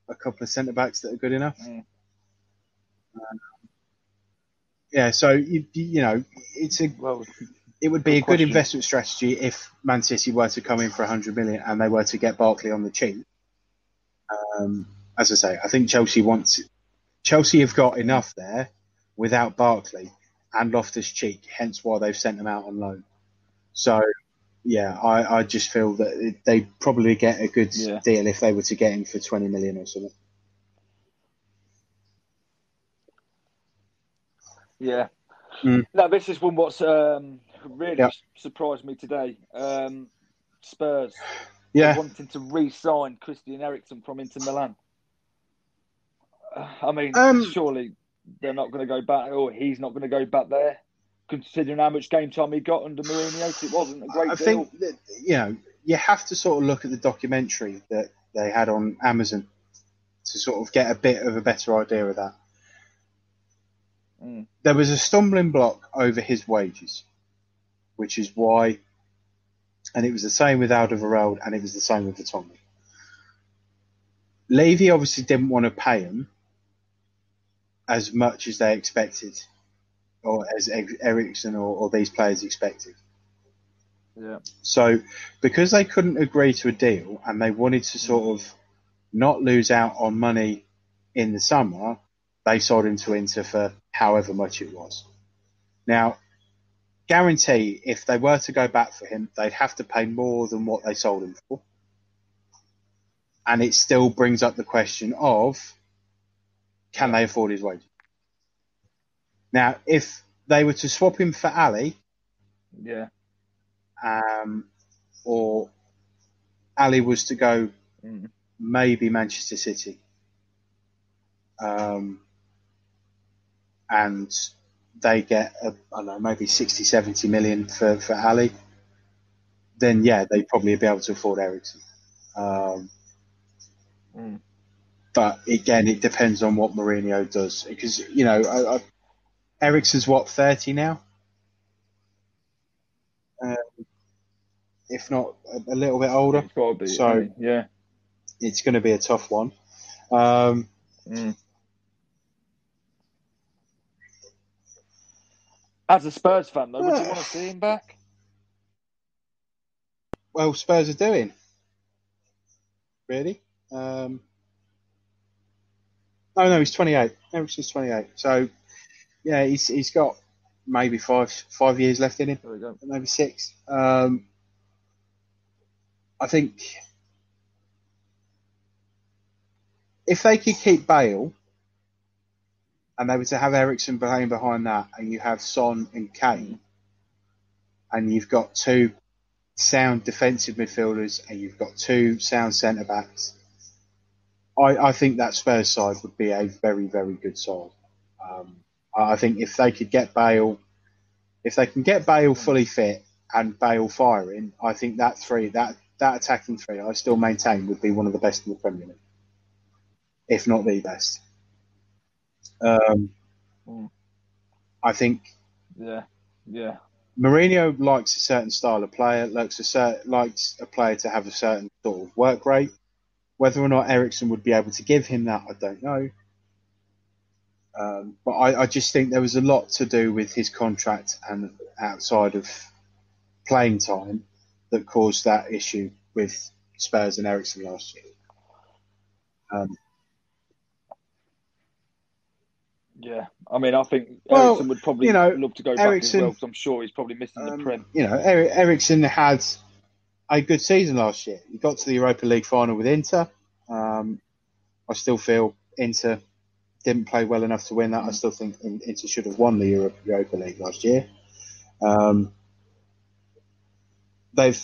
a couple of centre backs that are good enough? Mm. Um, yeah, so you, you know, it's a well, it would be Good a good question. investment strategy if Man City were to come in for 100 million and they were to get Barkley on the cheap. Um, as I say, I think Chelsea wants Chelsea have got enough there without Barkley and Loftus Cheek, hence why they've sent them out on loan. So, yeah, I, I just feel that they'd probably get a good Yeah. deal if they were to get him for 20 million or something. yeah. Mm. No, this is one what's um, really Yeah. surprised me today. Um, Spurs Yeah, wanting to re-sign Christian Eriksen from Inter Milan. I mean, Um, surely they're not going to go back, or he's not going to go back there. Considering how much game time he got under Mourinho, it wasn't a great I deal. think that you know you have to sort of look at the documentary that they had on Amazon to sort of get a bit of a better idea of that. Mm. there was a stumbling block over his wages, which is why, and it was the same with Alderweireld and it was the same with Vertonghen. Levy obviously didn't want to pay him as much as they expected, or as Eriksen or, or these players expected. Yeah. So, because they couldn't agree to a deal and they wanted to sort of not lose out on money in the summer, they sold him to Inter for however much it was. Now, guarantee if they were to go back for him, they'd have to pay more than what they sold him for. And it still brings up the question of can they afford his wages? Now, if they were to swap him for Alli, yeah, um, or Alli was to go mm. maybe Manchester City, um, and they get a, I don't know maybe 60, 70 million for for Alli, then yeah, they'd probably be able to afford Eriksen. Um, mm. But again, it depends on what Mourinho does because you know I, I, Eriksen's what thirty now. Um, if not a, a, little bit older. It's got to be. So yeah, it's going to be a tough one. Um, mm. As a Spurs fan, though, would you want to see him back? Well, Spurs are doing. Really? Um, oh no, he's 28. Eriksen's 28. So, yeah, he's he's got maybe five five years left in him. Maybe six. Um, I think if they could keep Bale and they were to have Eriksen playing behind that, and you have Son and Kane, and you've got two sound defensive midfielders, and you've got two sound centre backs, I, I, think that Spurs side would be a very, very good side. Um, I think if they could get Bale, if they can get Bale fully fit and Bale firing, I think that three, that that attacking three, I still maintain would be one of the best in the Premier League, if not the best. Um, mm. I think. Yeah, yeah. Mourinho likes a certain style of player, likes a certain, likes a player to have a certain sort of work rate. Whether or not Eriksen would be able to give him that, I don't know. Um, but I, I, just think there was a lot to do with his contract and outside of playing time that caused that issue with Spurs and Eriksen last year. Um, yeah, I mean, I think well, Eriksen would probably you know, love to go back Eriksen, as well because I'm sure he's probably missing um, the Prem. You know, er- Eriksen had a good season last year. He got to the Europa League final with Inter. Um, I still feel Inter didn't play well enough to win that. I still think Inter should have won the Europe, Europa League last year. Um, they've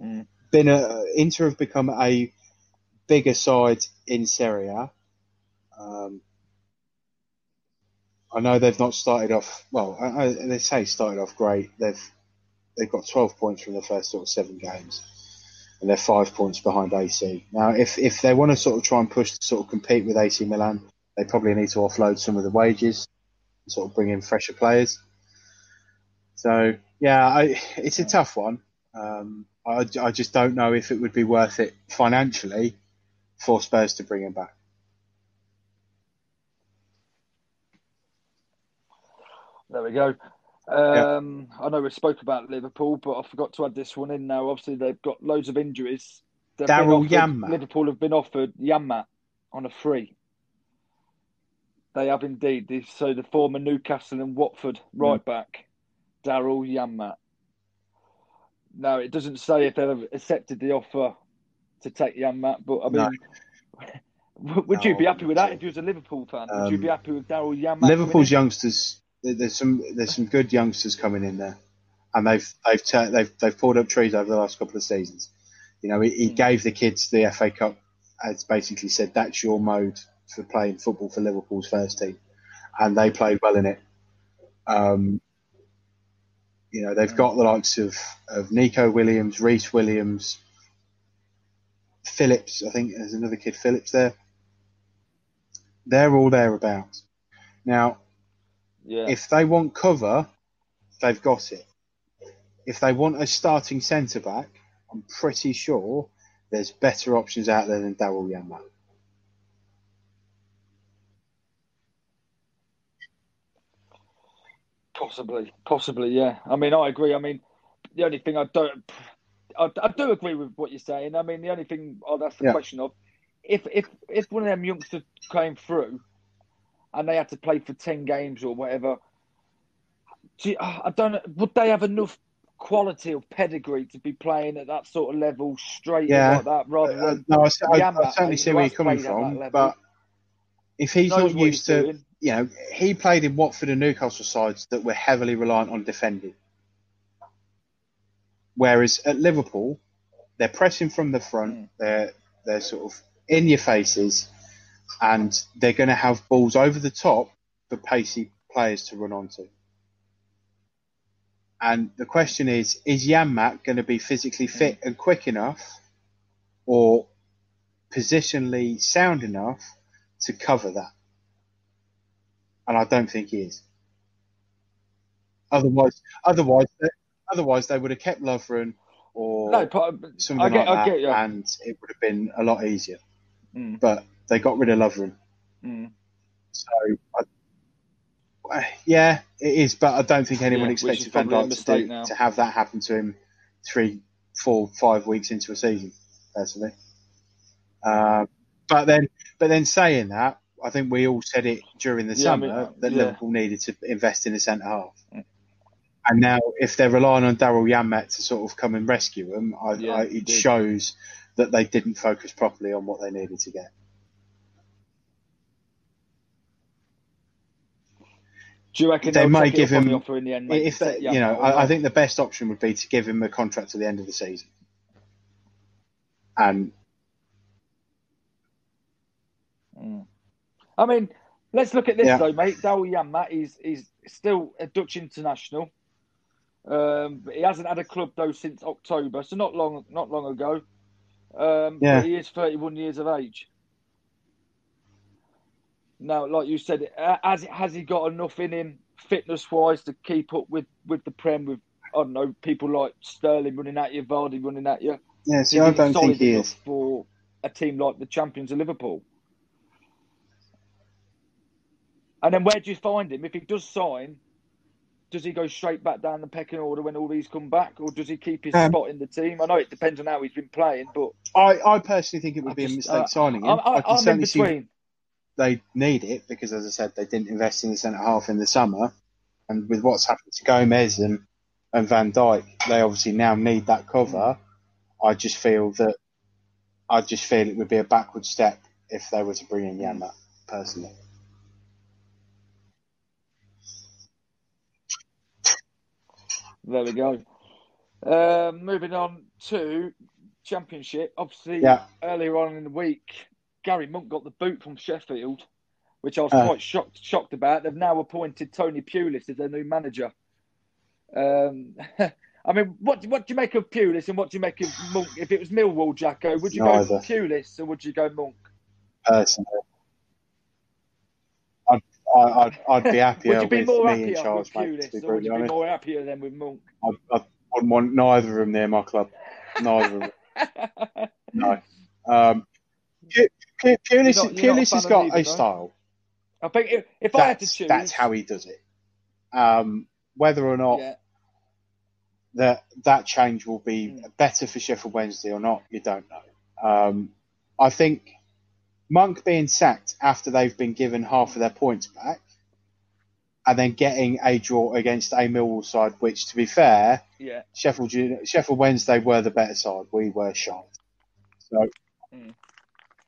mm. been a Inter have become a bigger side in Serie A. Um, I know they've not started off well. I, I, they say started off great. They've they've got 12 points from the first sort of seven games, and they're five points behind AC. Now, if if they want to sort of try and push to sort of compete with AC Milan, they probably need to offload some of the wages, and sort of bring in fresher players. So yeah, I, it's a tough one. Um, I, I just don't know if it would be worth it financially for Spurs to bring him back. There we go. Um, yeah. I know we spoke about Liverpool, but I forgot to add this one in now. Obviously, they've got loads of injuries. Daryl Janmaat. Liverpool have been offered Janmaat on a free. They have indeed. So the former Newcastle and Watford right mm. back, Daryl Janmaat. Now it doesn't say if they've accepted the offer to take Janmaat, but I mean, no. would no, you be happy with that if you was a Liverpool fan? Um, would you be um, happy with Daryl Janmaat? Liverpool's youngsters there's some there's some good youngsters coming in there, and they've they've they've they've pulled up trees over the last couple of seasons. You know, he, he mm. gave the kids the FA Cup, as basically said that's your mode for playing football for Liverpool's first team, and they played well in it. Um, you know, they've got the likes of, of Neco Williams, Rhys Williams, Phillips. I think there's another kid, Phillips there. They're all thereabouts. Now, Yeah. If they want cover, they've got it. If they want a starting centre back, I'm pretty sure there's better options out there than Daryl Janmaat. Possibly, possibly, yeah. I mean, I agree. I mean, the only thing I don't, I, I do agree with what you're saying. I mean, the only thing I'd ask the Yeah. question of, if if if one of them youngsters came through, and they had to play for ten games or whatever, do you, I don't would they have enough quality or pedigree to be playing at that sort of level straight Yeah. like that, rather Uh, than no, I, I, I certainly see where you're coming played at that from, but if he's not used he's to, doing. you know, he played in Watford and Newcastle sides that were heavily reliant on defending. Whereas at Liverpool, they're pressing from the front, Mm. they're they're sort of in your faces, and they're going to have balls over the top for pacey players to run onto. And the question is, is Janmaat going to be physically fit and quick enough, or positionally sound enough to cover that? And I don't think he is. Otherwise, otherwise, otherwise they would have kept Lovren or no, but, something get, like that, get and it would have been a lot easier. Mm. But they got rid of Lovren, Mm. so I, yeah, it is. But I don't think anyone Yeah, expected Van Dijk to, do, to have that happen to him three, four, five weeks into a season. Personally, uh, but then, but then saying that, I think we all said it during the Yeah, I summer mean, uh, that yeah. Liverpool needed to invest in a centre half. And now, if they're relying on Daryl Janmaat to sort of come and rescue them, I, Yeah, I, it shows that they didn't focus properly on what they needed to get. Do you reckon They might give him- the offer in the end? if they, you know, I, I think the best option would be to give him a contract to the end of the season. And I mean, let's look at this Yeah. though, mate. Daryl Janmaat is is still a Dutch international. Um, but he hasn't had a club though since October, so not long not long ago. Um, Yeah. he is 31 years of age. Now, like you said, has has he got enough in him, fitness wise, to keep up with with the Prem? With I don't know people like Sterling running at you, Vardy running at you. yeah, see, Is I don't think he is. for a team like the champions of Liverpool. And then where do you find him? If he does sign, does he go straight back down the pecking order when all these come back, or does he keep his Um, spot in the team? I know it depends on how he's been playing, but I, I personally think it would I be a mistake uh, signing him. I'm, I I'm, can I'm in certainly see between. they need it because, as I said, they didn't invest in the centre half in the summer, and with what's happened to Gomez and and Van Dijk, they obviously now need that cover. I just feel that I just feel it would be a backward step if they were to bring in Yama personally. There we go. Um, moving on to Championship. Obviously, Yeah. earlier on in the week, Gary Monk got the boot from Sheffield, which I was Uh. quite shocked shocked about. They've now appointed Tony Pulis as their new manager. Um, I mean, what what do you make of Pulis and what do you make of Monk? If it was Millwall, Jacko, would you go Pulis or would you go Monk? Personally, I, I'd, I'd be happier Would you be with more me in charge, with mate. To be would brutally you be more happier than with Monk? I, I wouldn't want neither of them near my club. Neither of them. No. Um, Pu- Pu- Pulis, not- you're not a Pulis has got either, a style. I think if, if I had to choose, that's how he does it. Um, whether or not yeah, that that change will be Mm. better for Sheffield Wednesday or not, you don't know. Um, I think Monk being sacked after they've been given half of their points back, and then getting a draw against a Millwall side, which, to be fair, yeah. Sheffield Sheffield Wednesday were the better side. We were shite. So Mm.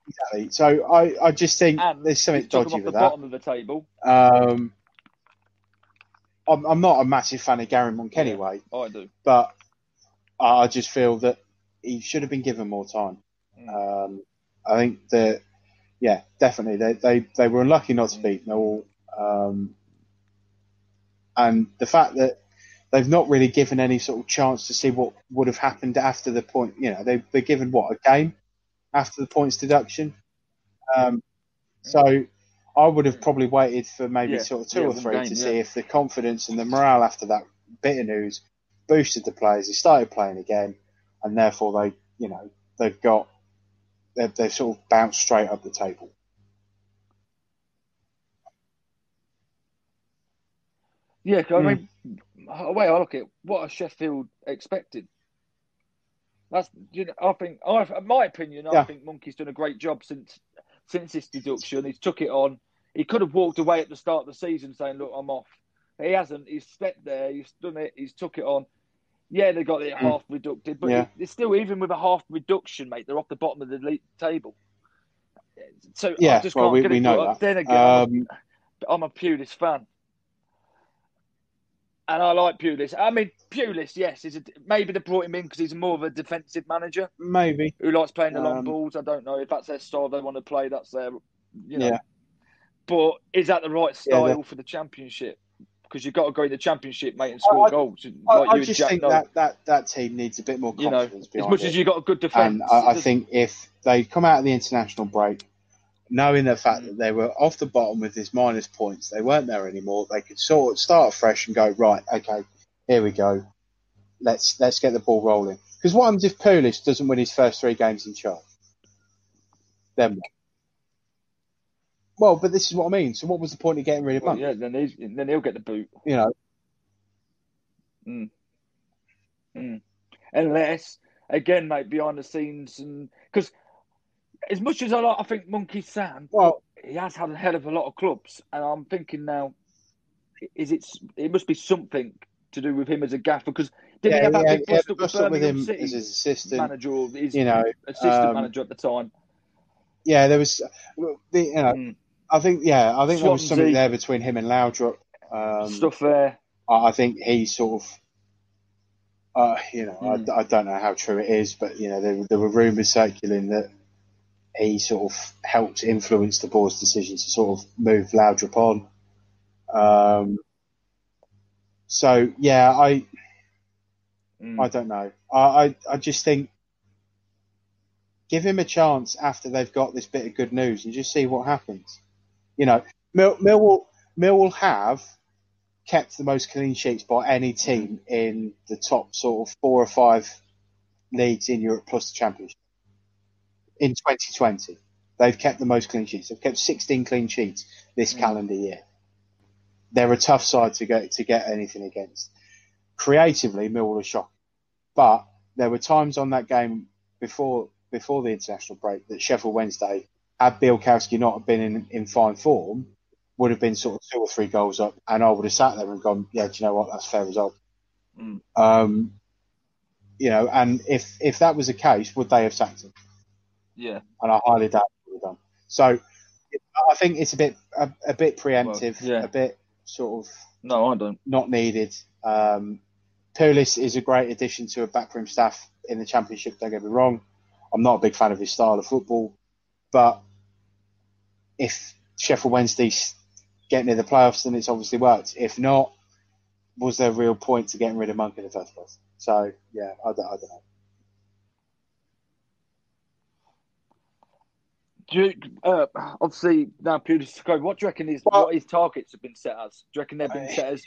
exactly. So I, I just think And there's something dodgy him off the with that. bottom of the table. Um, I'm, I'm not a massive fan of Gary Monk anyway, I do. but I just feel that he should have been given more time. Mm. Um, I think that, yeah, definitely they, they, they were unlucky not to beat Millwall, um, and the fact that they've not really given any sort of chance to see what would have happened after the point. You know, they they're given what a game after the points deduction. Um, so I would have probably waited for maybe yeah. sort of two yeah, or three game, to yeah. see if the confidence and the morale after that bit of news boosted the players. They started playing again, and therefore they, you know, they've got they've, they've sort of bounced straight up the table. Yeah, I hmm. mean, the way I look at it, what are Sheffield expected? That's you know, I think, I, in my opinion, I think Monkey's done a great job since since this deduction. He's took it on. He could have walked away at the start of the season saying, "Look, I'm off." He hasn't. He's stepped there. He's done it. He's took it on. Yeah, they got it mm. half reducted, but yeah. it's still even with a half reduction, mate. They're off the bottom of the table. So yeah, I just well, can't we, get we it. know that. Then again, um, I'm a Pulis fan and I like Pulis. I mean, Pulis, yes, is a, maybe they brought him in because he's more of a defensive manager. Maybe who likes playing the long um, balls. I don't know if that's their style they want to play. That's their, you know. Yeah. But is that the right style yeah, for the championship? Because you've got to go in the championship, mate, and score I, goals. I, like I just think that, that that team needs a bit more confidence. You know, as much it. as you've got a good defence. And I, I think if they come out of the international break knowing the fact that they were off the bottom with his minus points, they weren't there anymore. They could sort of start fresh and go right. Okay, here we go. Let's let's get the ball rolling. Because what happens if Pulis doesn't win his first three games in charge? Then what? Well, but this is what I mean. So, what was the point of getting rid of him? Well, yeah, then he's, then he'll get the boot. You know. Mm. Mm. Unless, again, mate, behind the scenes, and because as much as I like, I think Monkey Sam, well, he has had a hell of a lot of clubs, and I'm thinking now, is it? It must be something to do with him as a gaffer because did yeah, he have that yeah, big bust, yeah, bust up with him City as his assistant manager or his you know assistant um, manager at the time? Yeah, there was. The, you know, mm. I think yeah, I think Swansea. there was something there between him and Laudrup. Um, Stuff there. I, I think he sort of. Uh, you know, mm. I, I, don't know how true it is, but you know, there, there were rumours circulating that he sort of helped influence the board's decision to sort of move Laudrup on. Um, so yeah, I mm. I don't know. I, I, I just think give him a chance after they've got this bit of good news and just see what happens. You know, Mill, Mill will Mill will have kept the most clean sheets by any team in the top sort of four or five leagues in Europe plus the Championship in 2020. They've kept the most clean sheets. They've kept 16 clean sheets this mm. calendar year. They're a tough side to get to get anything against. Creatively, Millwall are shocking, but there were times on that game before before the international break that Sheffield Wednesday, had Bialkowski not been in, in fine form, would have been sort of two or three goals up, and I would have sat there and gone, "Yeah, do you know what? That's a fair result." Mm. Um, you know, and if if that was the case, would they have sacked him? Yeah. And I highly doubt it would have done. So I think it's a bit a, a bit preemptive, well, yeah. a bit sort of no, I don't not needed. Um, Pulis is a great addition to a backroom staff in the championship. Don't get me wrong. I'm not a big fan of his style of football, but if Sheffield Wednesday's get near the playoffs, then it's obviously worked. If not, was there a real point to getting rid of Monk in the first place? So yeah, I don't, I don't know. do you, uh, obviously now Pulis to go. What do you reckon his well, what his targets have been set as? Do you reckon they've been set as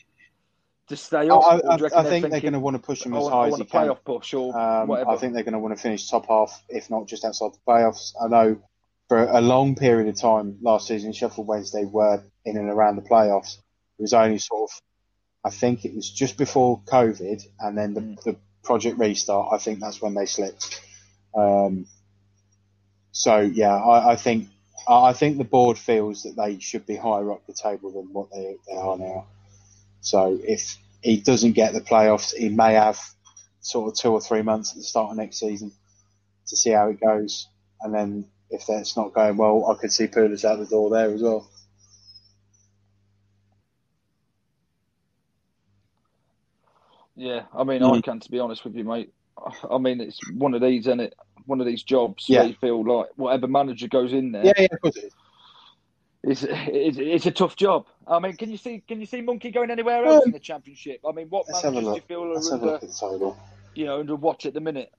to stay up? I, I, I think thinking, they're going to want to push him as high as he can. Playoff push or um, whatever. I think they're going to want to finish top half, if not just outside the playoffs. I know for a long period of time last season, Sheffield Wednesday were in and around the playoffs. It was only sort of, I think it was just before COVID, and then the, mm. the project restart. I think that's when they slipped. Um, so yeah, I, I think I think the board feels that they should be higher up the table than what they, they are now. So if he doesn't get the playoffs, he may have sort of two or three months at the start of next season to see how it goes. And then if that's not going well, I could see Pulis out the door there as well. Yeah, I mean, mm. I can, to be honest with you, mate. I mean, it's one of these, isn't it? one of these jobs yeah. where you feel like whatever manager goes in there. Yeah, yeah, of course it is. It's, it's, it's a tough job. I mean, can you see can you see Monkey going anywhere else in the championship? I mean, what Let's managers do you feel are Let's under, you know, under watch at the minute?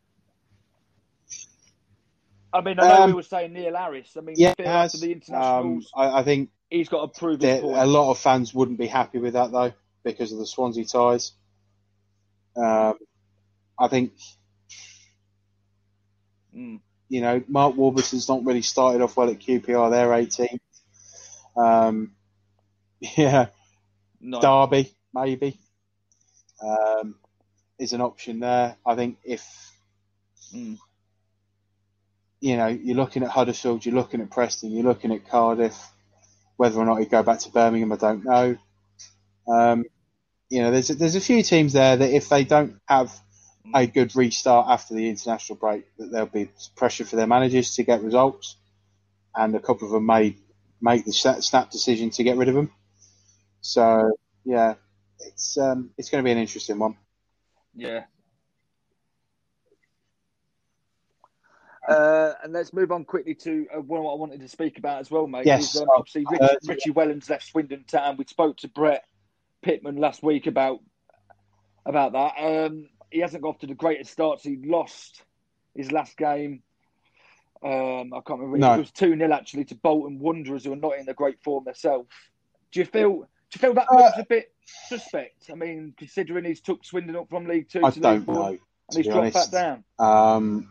I mean, I know um, we were saying Neil Harris. I mean, yeah, the internationals, um, I, I, think he's got to prove A lot of fans wouldn't be happy with that though because of the Swansea ties. Um, I think mm. you know Mark Warburton's not really started off well at QPR. They're 18. Um, yeah, no. Derby maybe um, is an option there. I think if mm. You know you're looking at Huddersfield, you're looking at Preston, you're looking at Cardiff. Whether or not he'd go back to Birmingham, I don't know. Um, you know, there's a, there's a few teams there that if they don't have a good restart after the international break, that there'll be pressure for their managers to get results, and a couple of them may make the snap decision to get rid of them. So yeah, it's um, it's going to be an interesting one. Yeah. Uh, and let's move on quickly to uh, one what I wanted to speak about as well, mate. Yes, is, um, obviously Richie, uh, Richie Wellens left Swindon Town. We spoke to Brett Pitman last week about about that. Um, he hasn't got off to the greatest starts. He lost his last game. Um, I can't remember. No. It was two 0 actually to Bolton Wanderers, who are not in the great form themselves. Do you feel? Do you feel that uh, a bit suspect? I mean, considering he's took Swindon up from League Two I to League One, and he's dropped honest. back down. Um,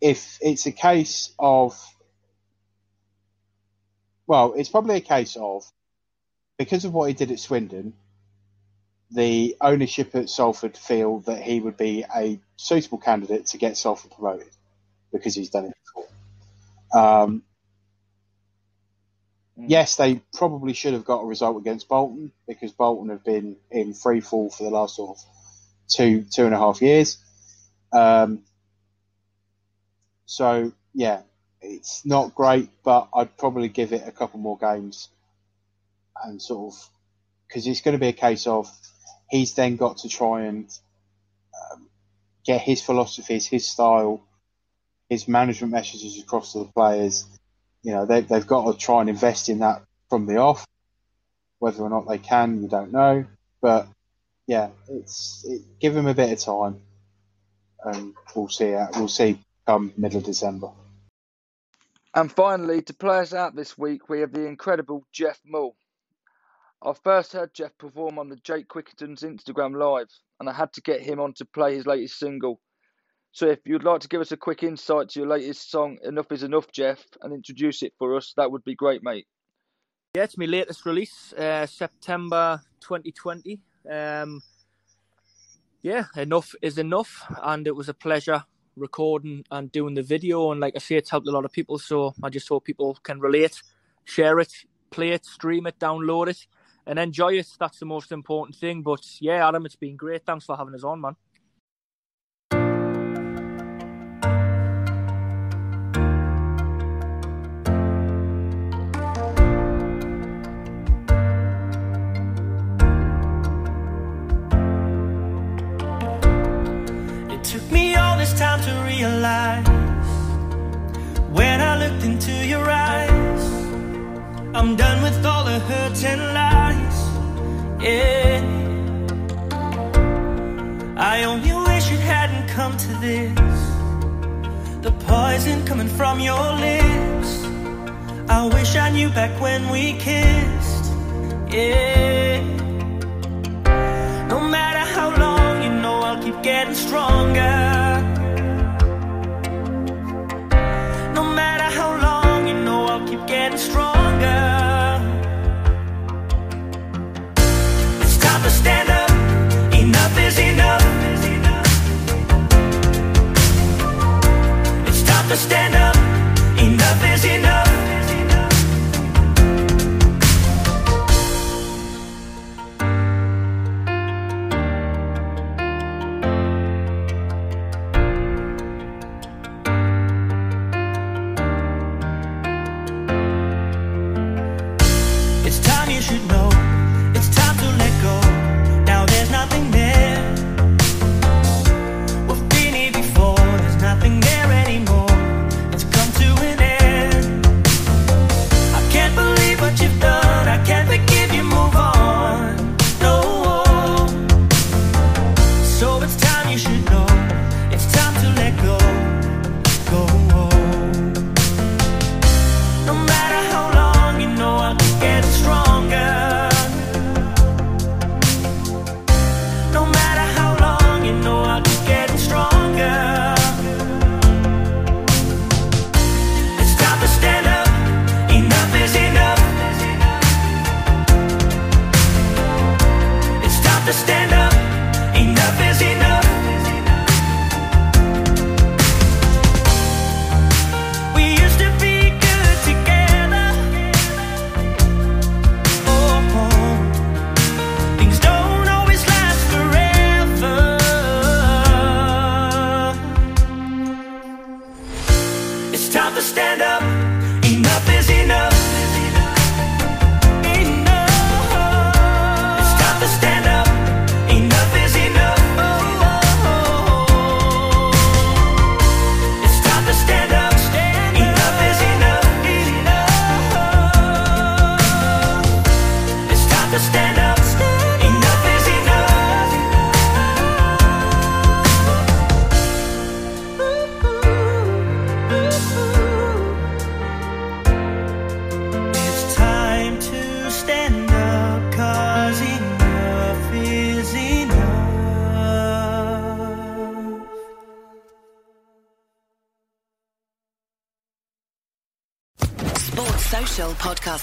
if it's a case of, well, it's probably a case of because of what he did at Swindon, the ownership at Salford feel that he would be a suitable candidate to get Salford promoted because he's done it before. Um, mm. Yes, they probably should have got a result against Bolton because Bolton have been in free fall for the last sort of two two and a half years. Um, so yeah, it's not great, but I'd probably give it a couple more games and sort of because it's going to be a case of he's then got to try and um, get his philosophies, his style, his management messages across to the players. You know, they, they've got to try and invest in that from the off. Whether or not they can, you don't know. But yeah, it's it, give him a bit of time, and we'll see. We'll see come middle December. And finally, to play us out this week, we have the incredible Jeff Mull. I first heard Jeff perform on the Jake Quickenden's Instagram Live, and I had to get him on to play his latest single. So if you'd like to give us a quick insight to your latest song, Enough is Enough, Jeff, and introduce it for us, that would be great, mate. Yeah, it's my latest release, uh, September 2020. Um, yeah, enough is enough, and it was a pleasure recording and doing the video. And like I say, it's helped a lot of people, so I just hope people can relate, share it, play it, stream it, download it and enjoy it. That's the most important thing. But yeah, Adam, it's been great. Thanks for having us on, man. I'm done with all the hurt and lies yeah. I only wish it hadn't come to this. The poison coming from your lips. I wish I knew back when we kissed. Yeah. No matter how long, you know I'll keep getting stronger.